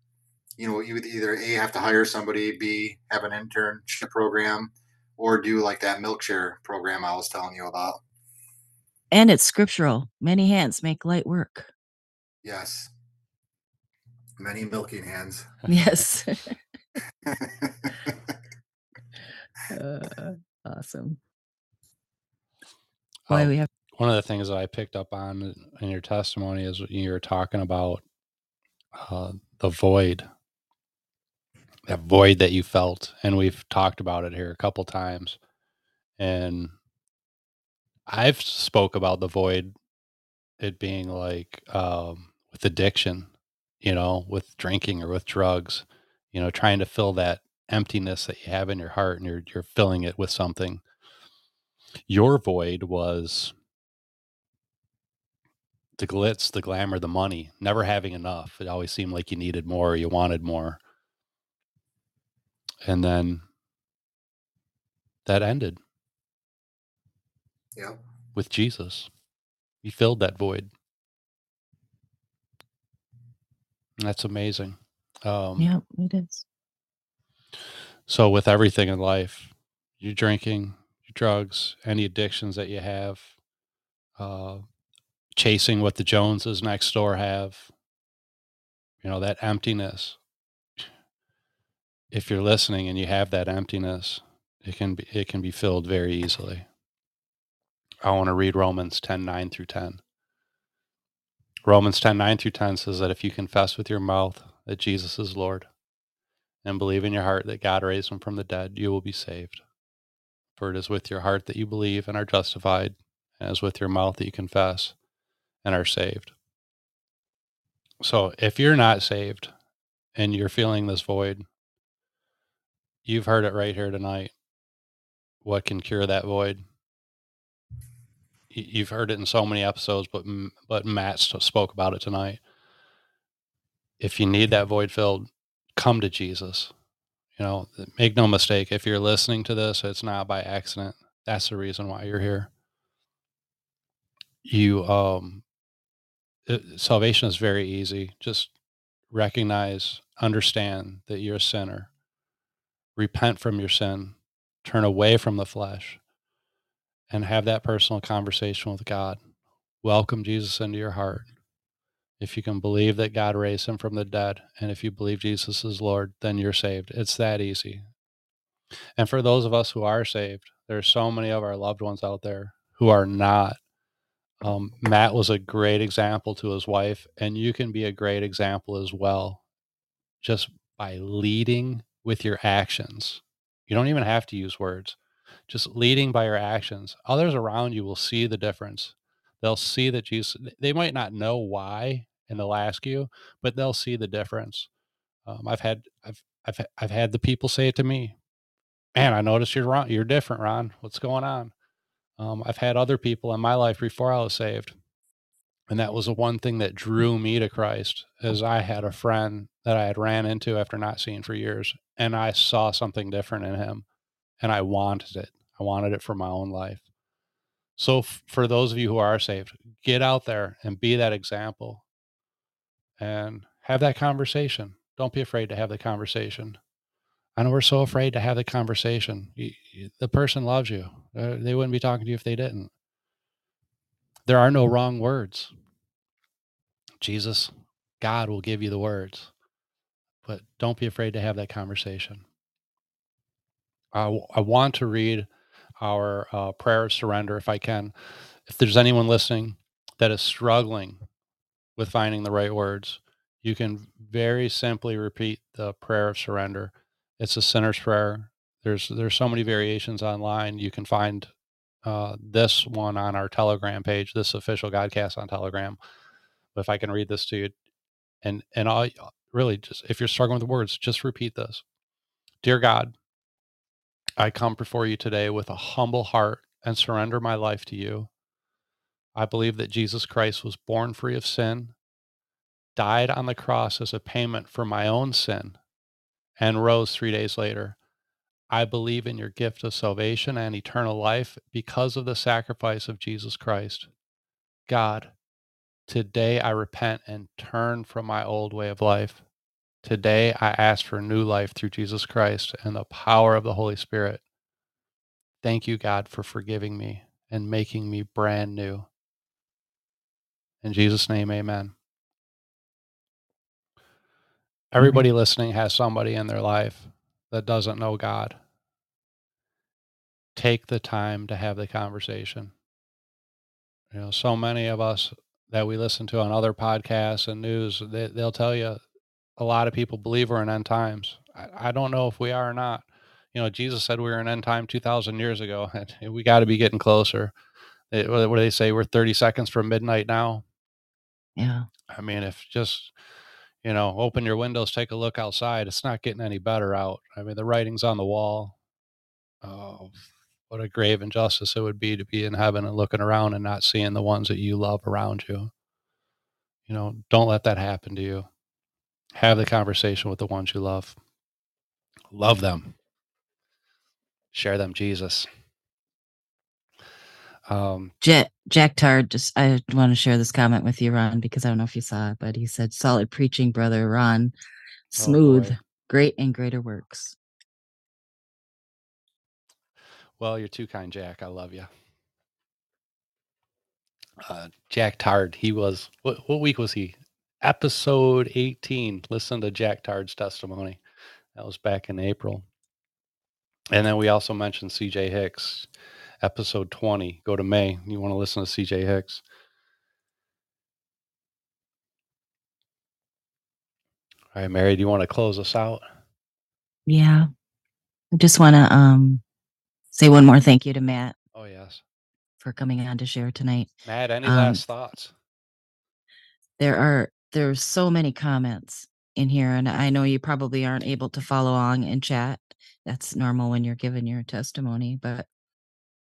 you know you would either a have to hire somebody b have an internship program or do like that milk share program i was telling you about And it's scriptural. Many hands make light work. yes many milking hands Yes. Uh, awesome. Um, we have one of the things that I picked up on in your testimony is you were talking about uh, the void, that void that you felt, and we've talked about it here a couple times. And I've spoke about the void, it being like um, with addiction, you know, with drinking or with drugs, you know, trying to fill that emptiness that you have in your heart, and you're you're filling it with something. Your void was the glitz, the glamour, the money, never having enough. It always seemed like you needed more, you wanted more. And then that ended yeah with Jesus. He filled that void. And that's amazing. Um, yeah, it is. So, with everything in life, your drinking, your drugs, any addictions that you have, uh, chasing what the Joneses next door have, you know, that emptiness. If you're listening and you have that emptiness, it can be it can be filled very easily. I want to read Romans 10 9 through 10. Romans 10 9 through 10 says that if you confess with your mouth that Jesus is Lord and believe in your heart that God raised him from the dead, you will be saved. For it is with your heart that you believe and are justified, and it is with your mouth that you confess and are saved. So if you're not saved and you're feeling this void, you've heard it right here tonight. What can cure that void? You've heard it in so many episodes, but but Matt spoke about it tonight. If you need that void filled, come to Jesus. You know, make no mistake. If you're listening to this, it's not by accident. That's the reason why you're here. You um, it, salvation is very easy. Just recognize, understand that you're a sinner. Repent from your sin. Turn away from the flesh, and have that personal conversation with God. Welcome Jesus into your heart. If you can believe that God raised him from the dead, and if you believe Jesus is Lord, then you're saved. It's that easy. And for those of us who are saved, there's so many of our loved ones out there who are not. Um, Matt was a great example to his wife, and you can be a great example as well, just by leading with your actions. You don't even have to use words, just leading by your actions. Others around you will see the difference. They'll see that Jesus, they might not know why, and they'll ask you, but they'll see the difference. Um, I've had, I've, I've, I've had the people say it to me, man, I noticed you're wrong. You're different, Ron. What's going on? Um, I've had other people in my life before I was saved. And that was the one thing that drew me to Christ is I had a friend that I had ran into after not seeing for years. And I saw something different in him and I wanted it. I wanted it for my own life. So f- for those of you who are saved, get out there and be that example and have that conversation. Don't be afraid to have the conversation. I know we're so afraid to have the conversation. The person loves you. Uh, They wouldn't be talking to you if they didn't. There are no wrong words. Jesus, God will give you the words, but don't be afraid to have that conversation. I, I want to read our uh, prayer of surrender if I can. If there's anyone listening that is struggling with finding the right words, you can very simply repeat the prayer of surrender. It's a sinner's prayer. There's there's so many variations online. You can find uh, this one on our Telegram page, this official Godcast on Telegram. If I can read this to you, and and all really just if you're struggling with words, just repeat this. Dear God, I come before you today with a humble heart and surrender my life to you. I believe that Jesus Christ was born free of sin, died on the cross as a payment for my own sin, and rose three days later. I believe in your gift of salvation and eternal life because of the sacrifice of Jesus Christ. God, today I repent and turn from my old way of life. Today I ask for new life through Jesus Christ and the power of the Holy Spirit. Thank you, God, for forgiving me and making me brand new. In Jesus' name, amen. Mm-hmm. Everybody listening has somebody in their life that doesn't know God. Take the time to have the conversation. You know, so many of us that we listen to on other podcasts and news, they, they'll tell you a lot of people believe we're in end times. I, I don't know if we are or not. You know, Jesus said we were in end time 2,000 years ago, and we got to be getting closer. It, what do they say? We're 30 seconds from midnight now. Yeah. I mean, if just, you know, open your windows, take a look outside, it's not getting any better out. I mean, the writing's on the wall. Oh, what a grave injustice it would be to be in heaven and looking around and not seeing the ones that you love around you. You know, don't let that happen to you. Have the conversation with the ones you love. Love them. Share them Jesus. Um, Jack, Jack Tard, just I want to share this comment with you, Ron, because I don't know if you saw it, but he said, "Solid preaching, brother Ron. Smooth, boy. great and greater works." well, you're too kind, Jack. I love you. Uh, Jack Tard, he was, what, what week was he? Episode 18. Listen to Jack Tard's testimony. That was back in April. And then we also mentioned CJ Hicks, episode 20. Go to May. You want to listen to CJ Hicks. All right, Mary, do you want to close us out? Yeah, I just want to um say one more thank you to Matt Oh, yes. for coming on to share tonight. Matt, any Um, last thoughts? there are there's so many comments in here and i know you probably aren't able to follow along in chat that's normal when you're giving your testimony but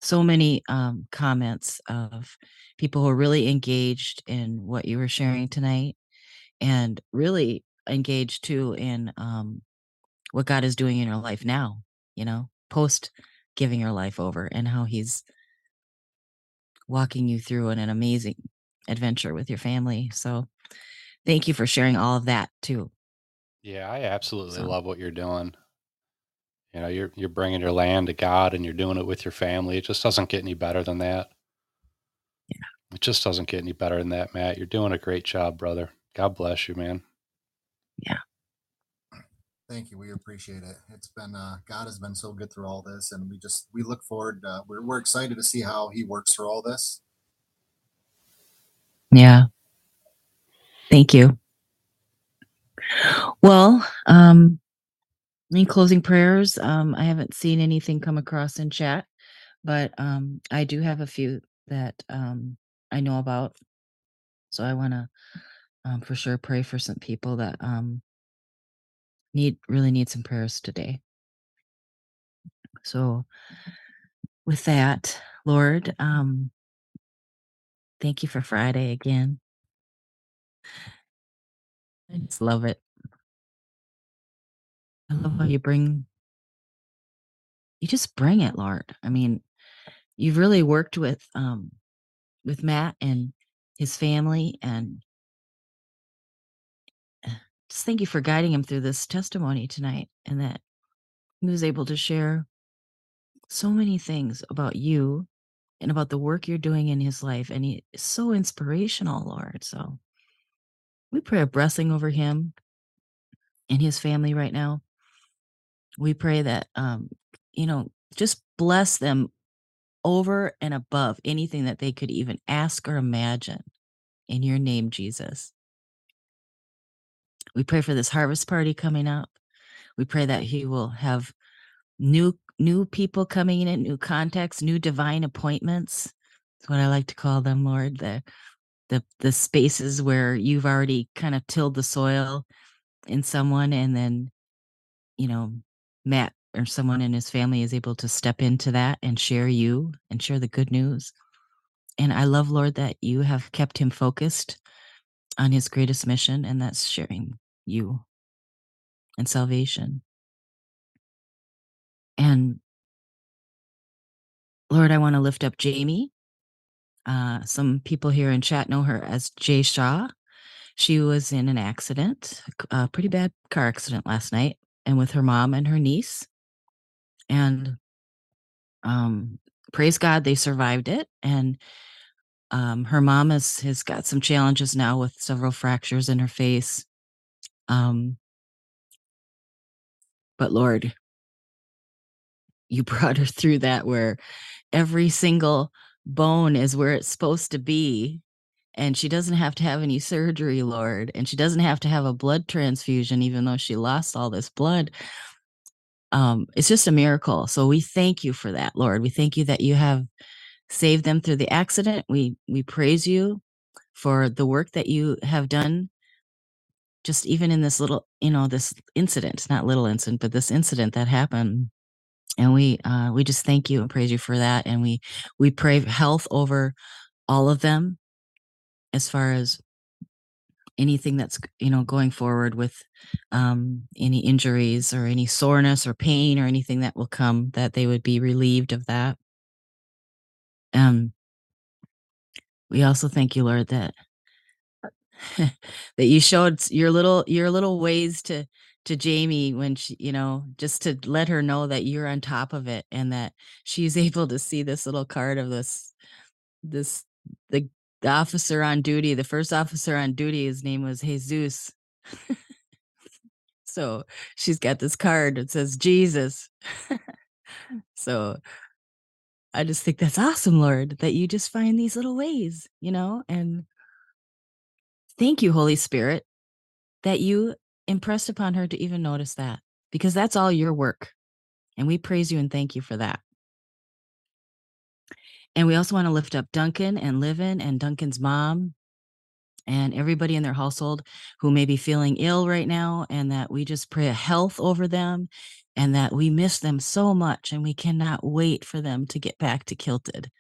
so many um, comments of people who are really engaged in what you were sharing tonight and really engaged too in um, what god is doing in your life now you know post giving your life over and how he's walking you through in an amazing adventure with your family so thank you for sharing all of that too Yeah, I absolutely So- love what you're doing. You know, you're you're bringing your land to God and you're doing it with your family. It just doesn't get any better than that. Yeah. It just doesn't get any better than that, Matt. You're doing a great job, brother. God bless you, man. Yeah. Thank you. We appreciate it. It's been uh, God has been so good through all this, and we just we look forward. Uh, we're we're excited to see how He works through all this. Yeah. Thank you. Well, um, any closing prayers? Um, I haven't seen anything come across in chat, but um, I do have a few that um, I know about. So I want to um, for sure pray for some people that um, need really need some prayers today. So with that, Lord, um, thank you for Friday again. I just love it. I love how you bring you just bring it, Lord. I mean, you've really worked with um with Matt and his family and uh, just thank you for guiding him through this testimony tonight and that he was able to share so many things about you and about the work you're doing in his life. And he is so inspirational, Lord. So we pray a blessing over him and his family right now. We pray that, um, you know, just bless them over and above anything that they could even ask or imagine in your name, Jesus. We pray for this harvest party coming up. We pray that he will have new new people coming in, new contacts, new divine appointments. That's what I like to call them, Lord. The the the spaces where you've already kind of tilled the soil in someone and then you know, Matt or someone in his family is able to step into that and share you and share the good news. And I love, Lord, that you have kept him focused on his greatest mission, and that's sharing you and salvation. And Lord, I want to lift up Jamie. Uh, some people here in chat know her as Jay Shaw. She was in an accident, a pretty bad car accident last night, and with her mom and her niece. And um, praise God, they survived it. And um, her mom has, has got some challenges now with several fractures in her face. Um, but Lord, you brought her through that where every single bone is where it's supposed to be. And she doesn't have to have any surgery, Lord. And she doesn't have to have a blood transfusion, even though she lost all this blood. Um, it's just a miracle. So we thank you for that, Lord. We thank you that you have saved them through the accident. We we praise you for the work that you have done just even in this little, you know, this incident, not little incident, but this incident that happened and we uh, we just thank you and praise you for that and we we pray health over all of them as far as anything that's you know going forward with um, any injuries or any soreness or pain or anything that will come that they would be relieved of that. Um we also thank you lord that that you showed your little your little ways to to Jamie when she, you know, just to let her know that you're on top of it and that she's able to see this little card of this this the, the officer on duty, the first officer on duty, his name was Jesus. so she's got this card that says Jesus. so I just think that's awesome, Lord, that you just find these little ways, you know, and thank you, Holy Spirit, that you impressed upon her to even notice that because that's all your work. And we praise you and thank you for that. And we also want to lift up Duncan and Livin and Duncan's mom and everybody in their household who may be feeling ill right now, and that we just pray a health over them and that we miss them so much and we cannot wait for them to get back to Kilted.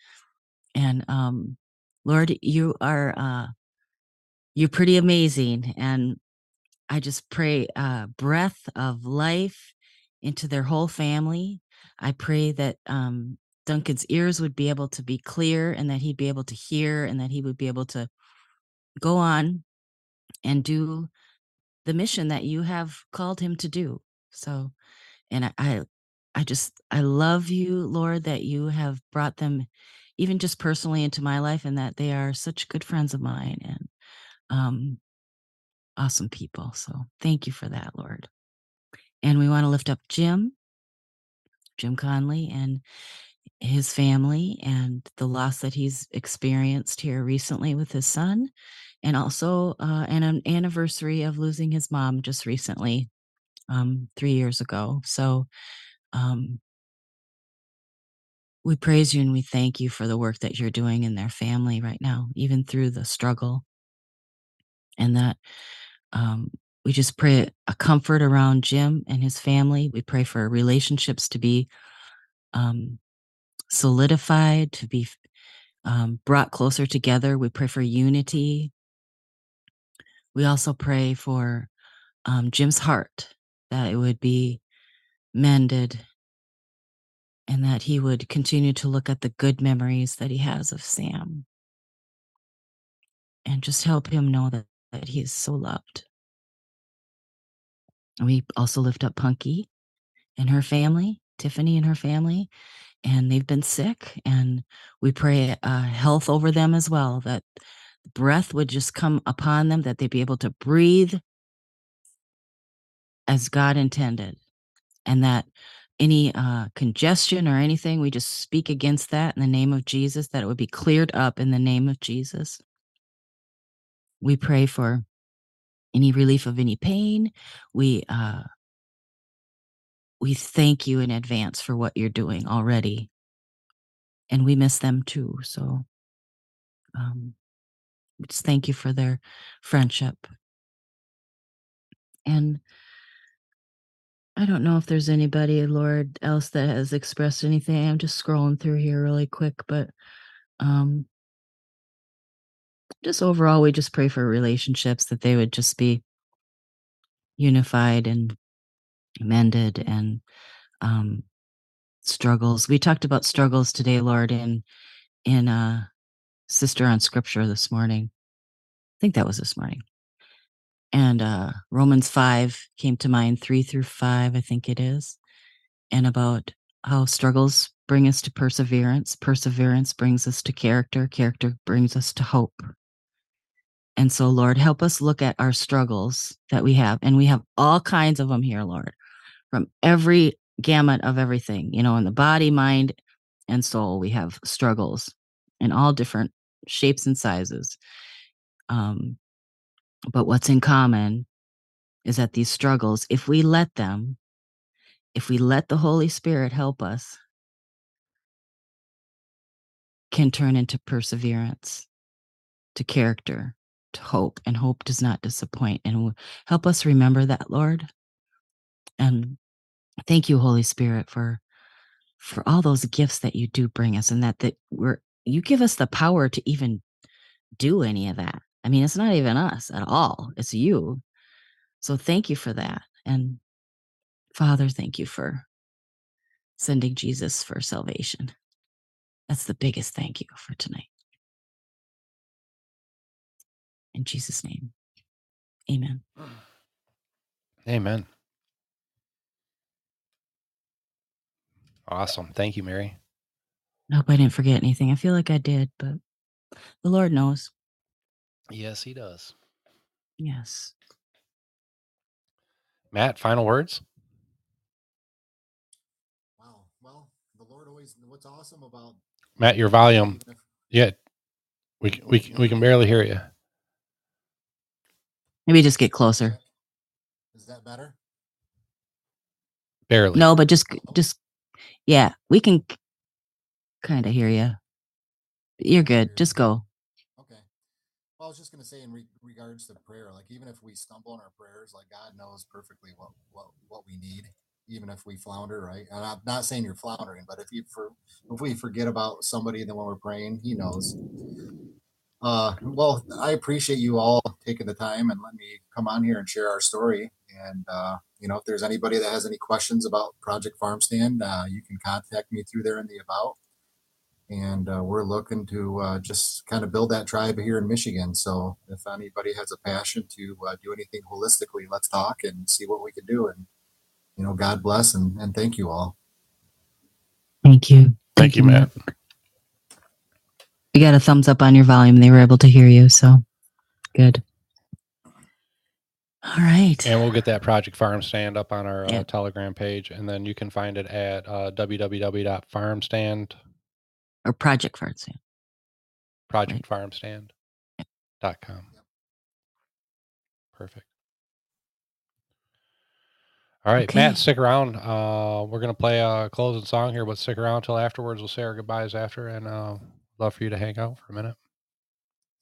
And um, Lord, you are uh, you're pretty amazing. And I just pray uh, breath of life into their whole family. I pray that um, Duncan's ears would be able to be clear and that he'd be able to hear and that he would be able to go on and do the mission that you have called him to do. So, and I, I, just, I love you, Lord, that you have brought them even just personally into my life and that they are such good friends of mine and um, awesome people. So thank you for that, Lord. And we want to lift up Jim, Jim Conley, and his family and the loss that he's experienced here recently with his son, and also uh, an, an anniversary of losing his mom just recently, um, three years ago. So um, we praise you and we thank you for the work that you're doing in their family right now, even through the struggle. And that um, we just pray a comfort around Jim and his family. We pray for relationships to be um, solidified, to be um, brought closer together. We pray for unity. We also pray for um, Jim's heart, that it would be mended and that he would continue to look at the good memories that he has of Sam and just help him know that, that he is so loved. We also lift up Punky and her family. Tiffany and her family, and they've been sick. And we pray uh, health over them as well, that breath would just come upon them, that they'd be able to breathe as God intended, and that any uh, congestion or anything, we just speak against that in the name of Jesus, that it would be cleared up in the name of Jesus. We pray for any relief of any pain. We uh, we thank you in advance for what you're doing already, and we miss them too. So, um, just thank you for their friendship. And I don't know if there's anybody, Lord, else that has expressed anything. I'm just scrolling through here really quick, but um, just overall, we just pray for relationships that they would just be unified and mended and um, struggles. We talked about struggles today, Lord, in in uh, Sister on Scripture this morning. I think that was this morning. And uh, Romans 5 came to mind, 3 through 5, I think it is, and about how struggles bring us to perseverance. Perseverance brings us to character. Character brings us to hope. And so, Lord, help us look at our struggles that we have. And we have all kinds of them here, Lord, from every gamut of everything, you know, in the body, mind, and soul. We have struggles in all different shapes and sizes. Um, but what's in common is that these struggles, if we let them, if we let the Holy Spirit help us, can turn into perseverance, to character, to hope. And hope does not disappoint. And help us remember that, Lord. And thank you, Holy Spirit, for for all those gifts that you do bring us and that that we're you give us the power to even do any of that. I mean, it's not even us at all. It's you. So thank you for that. And Father, thank you for sending Jesus for salvation. That's the biggest thank you for tonight. In Jesus' name, amen. Amen. Awesome. Thank you, Mary. I hope I didn't forget anything. I feel like I did, but the Lord knows. Yes, he does. Yes. Matt, final words? Wow. Well, the Lord always. What's awesome about Matt, your volume. Yeah. We we we can barely hear you. Maybe just get closer. Is that better? Barely. No, but just oh. just yeah, we can kind of hear you. You're good. Just go. Okay. Well, I was just going to say in re- regards to prayer, like even if we stumble in our prayers, like God knows perfectly what what what we need, even if we flounder, right? And I'm not saying you're floundering, but if you for if we forget about somebody, then when we're praying, He knows. Uh, well, I appreciate you all taking the time and letting me come on here and share our story. And uh, you know, if there's anybody that has any questions about Project Farm Stand, uh, you can contact me through there in the about and uh, we're looking to uh, just kind of build that tribe here in Michigan. So if anybody has a passion to uh, do anything holistically, let's talk and see what we can do. And you know, God bless and, and thank you all. Thank you. Thank you, Matt. You got a thumbs up on your volume. They were able to hear you, so good. All right. And we'll get that Project Farm Stand up on our uh. Telegram page, and then you can find it at uh, www.farmstand Or Project Farts. yeah. projectfarmstand.com. Perfect. All right, Okay. Matt, stick around. Uh, we're gonna play a closing song here, but stick around till afterwards. We'll say our goodbyes after, and uh, love for you to hang out for a minute.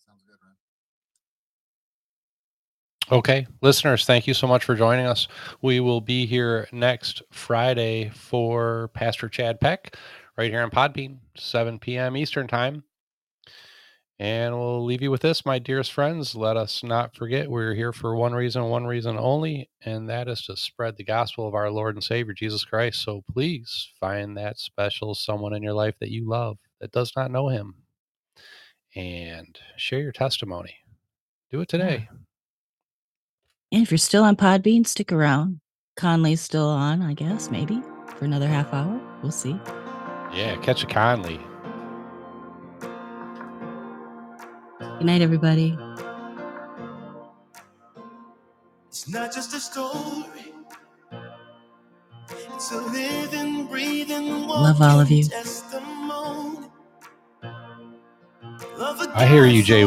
Sounds good, Ryan. Okay, listeners, thank you so much for joining us. We will be here next Friday for Pastor Chad Peck, right here on Podbean, 7 p.m. Eastern Time. And we'll leave you with this, my dearest friends. Let us not forget we're here for one reason, one reason only, and that is to spread the gospel of our Lord and Savior Jesus Christ. So please find that special someone in your life that you love that does not know him and share your testimony. Do it today. And if you're still on Podbean, stick around. Conley's still on, I guess, maybe. for another half hour. We'll see. Yeah, catch a Conley. Good night, everybody. It's not just a story. It's a living, breathing, Love all of walking you. testimony. Love a I hear you, God Jay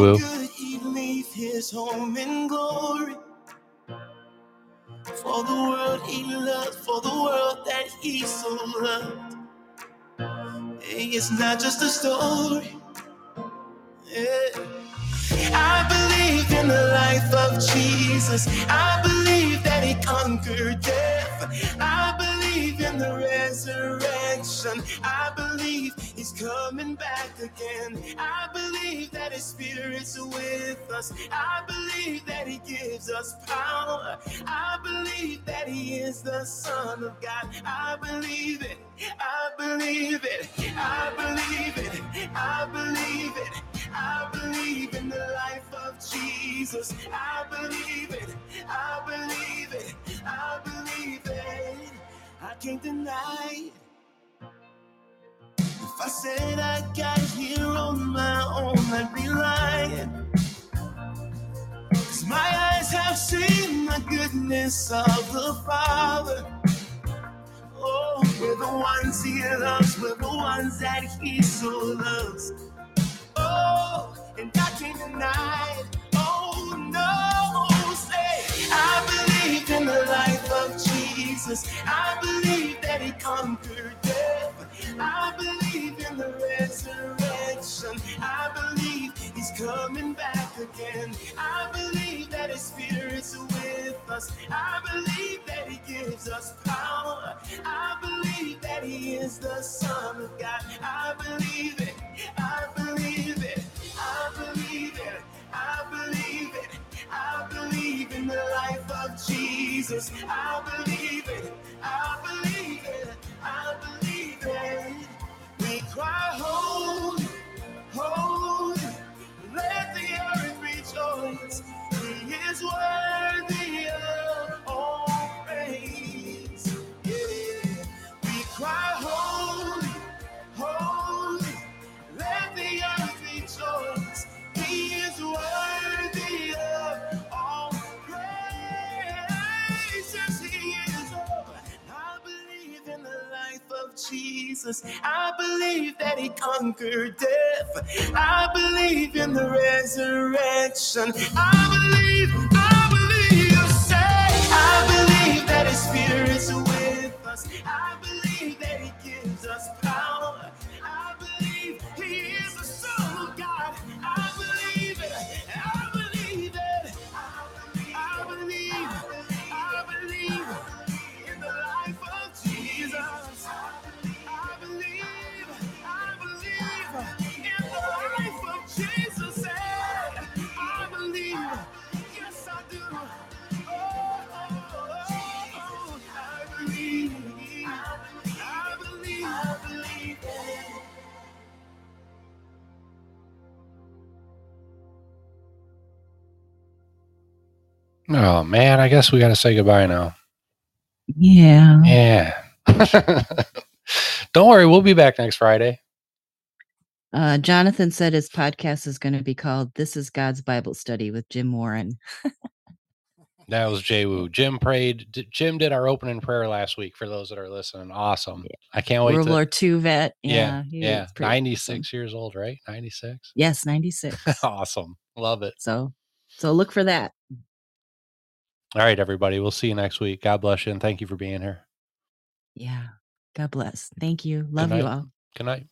For the world he loved, for the world that he so loved. It's not just a story. Yeah. I believe in the life of Jesus. I believe that he conquered death. I believe in the resurrection. I believe he's coming back again. I believe that his spirit's with us. I believe that he gives us power. I believe that he is the Son of God. I believe it. I believe it. I believe it. I believe it. I believe in the life of Jesus. I believe it. I believe it. I believe it. I can't deny it. If I said I got here on my own, I'd be lying. 'Cause my eyes have seen the goodness of the Father. Oh, we're the ones he loves, we're the ones that he so loves. Oh, and I can't deny it. Oh, no, say, I believe in the life of Jesus. I believe that he conquered death. I believe coming back again. I believe that his spirit's with us. I believe that he gives us power. I believe that he is the Son of God. I believe it. I believe it. I believe it. I believe it. I believe in the life of Jesus. I believe it. I believe it. I believe it. We cry, holy, holy. Let the earth rejoice. He is worthy Jesus. I believe that he conquered death. I believe in the resurrection. I believe, I believe, you say, I believe that his spirit's with us. I believe that he Oh man, I guess we got to say goodbye now. Yeah. Yeah. Don't worry, we'll be back next Friday. Uh, Jonathan said his podcast is going to be called "This Is God's Bible Study" with Jim Warren. That was Jay Woo. Jim prayed. D- Jim did our opening prayer last week. For those that are listening, awesome. Yeah. I can't wait. World to, War II vet. yeah, Yeah. yeah. Ninety awesome. years old, right? Ninety six. Yes, 96. awesome. Love it. so, so look for that. All right, everybody. We'll see you next week. God bless you and thank you for being here. Yeah. God bless. Thank you. Love you all. Good night.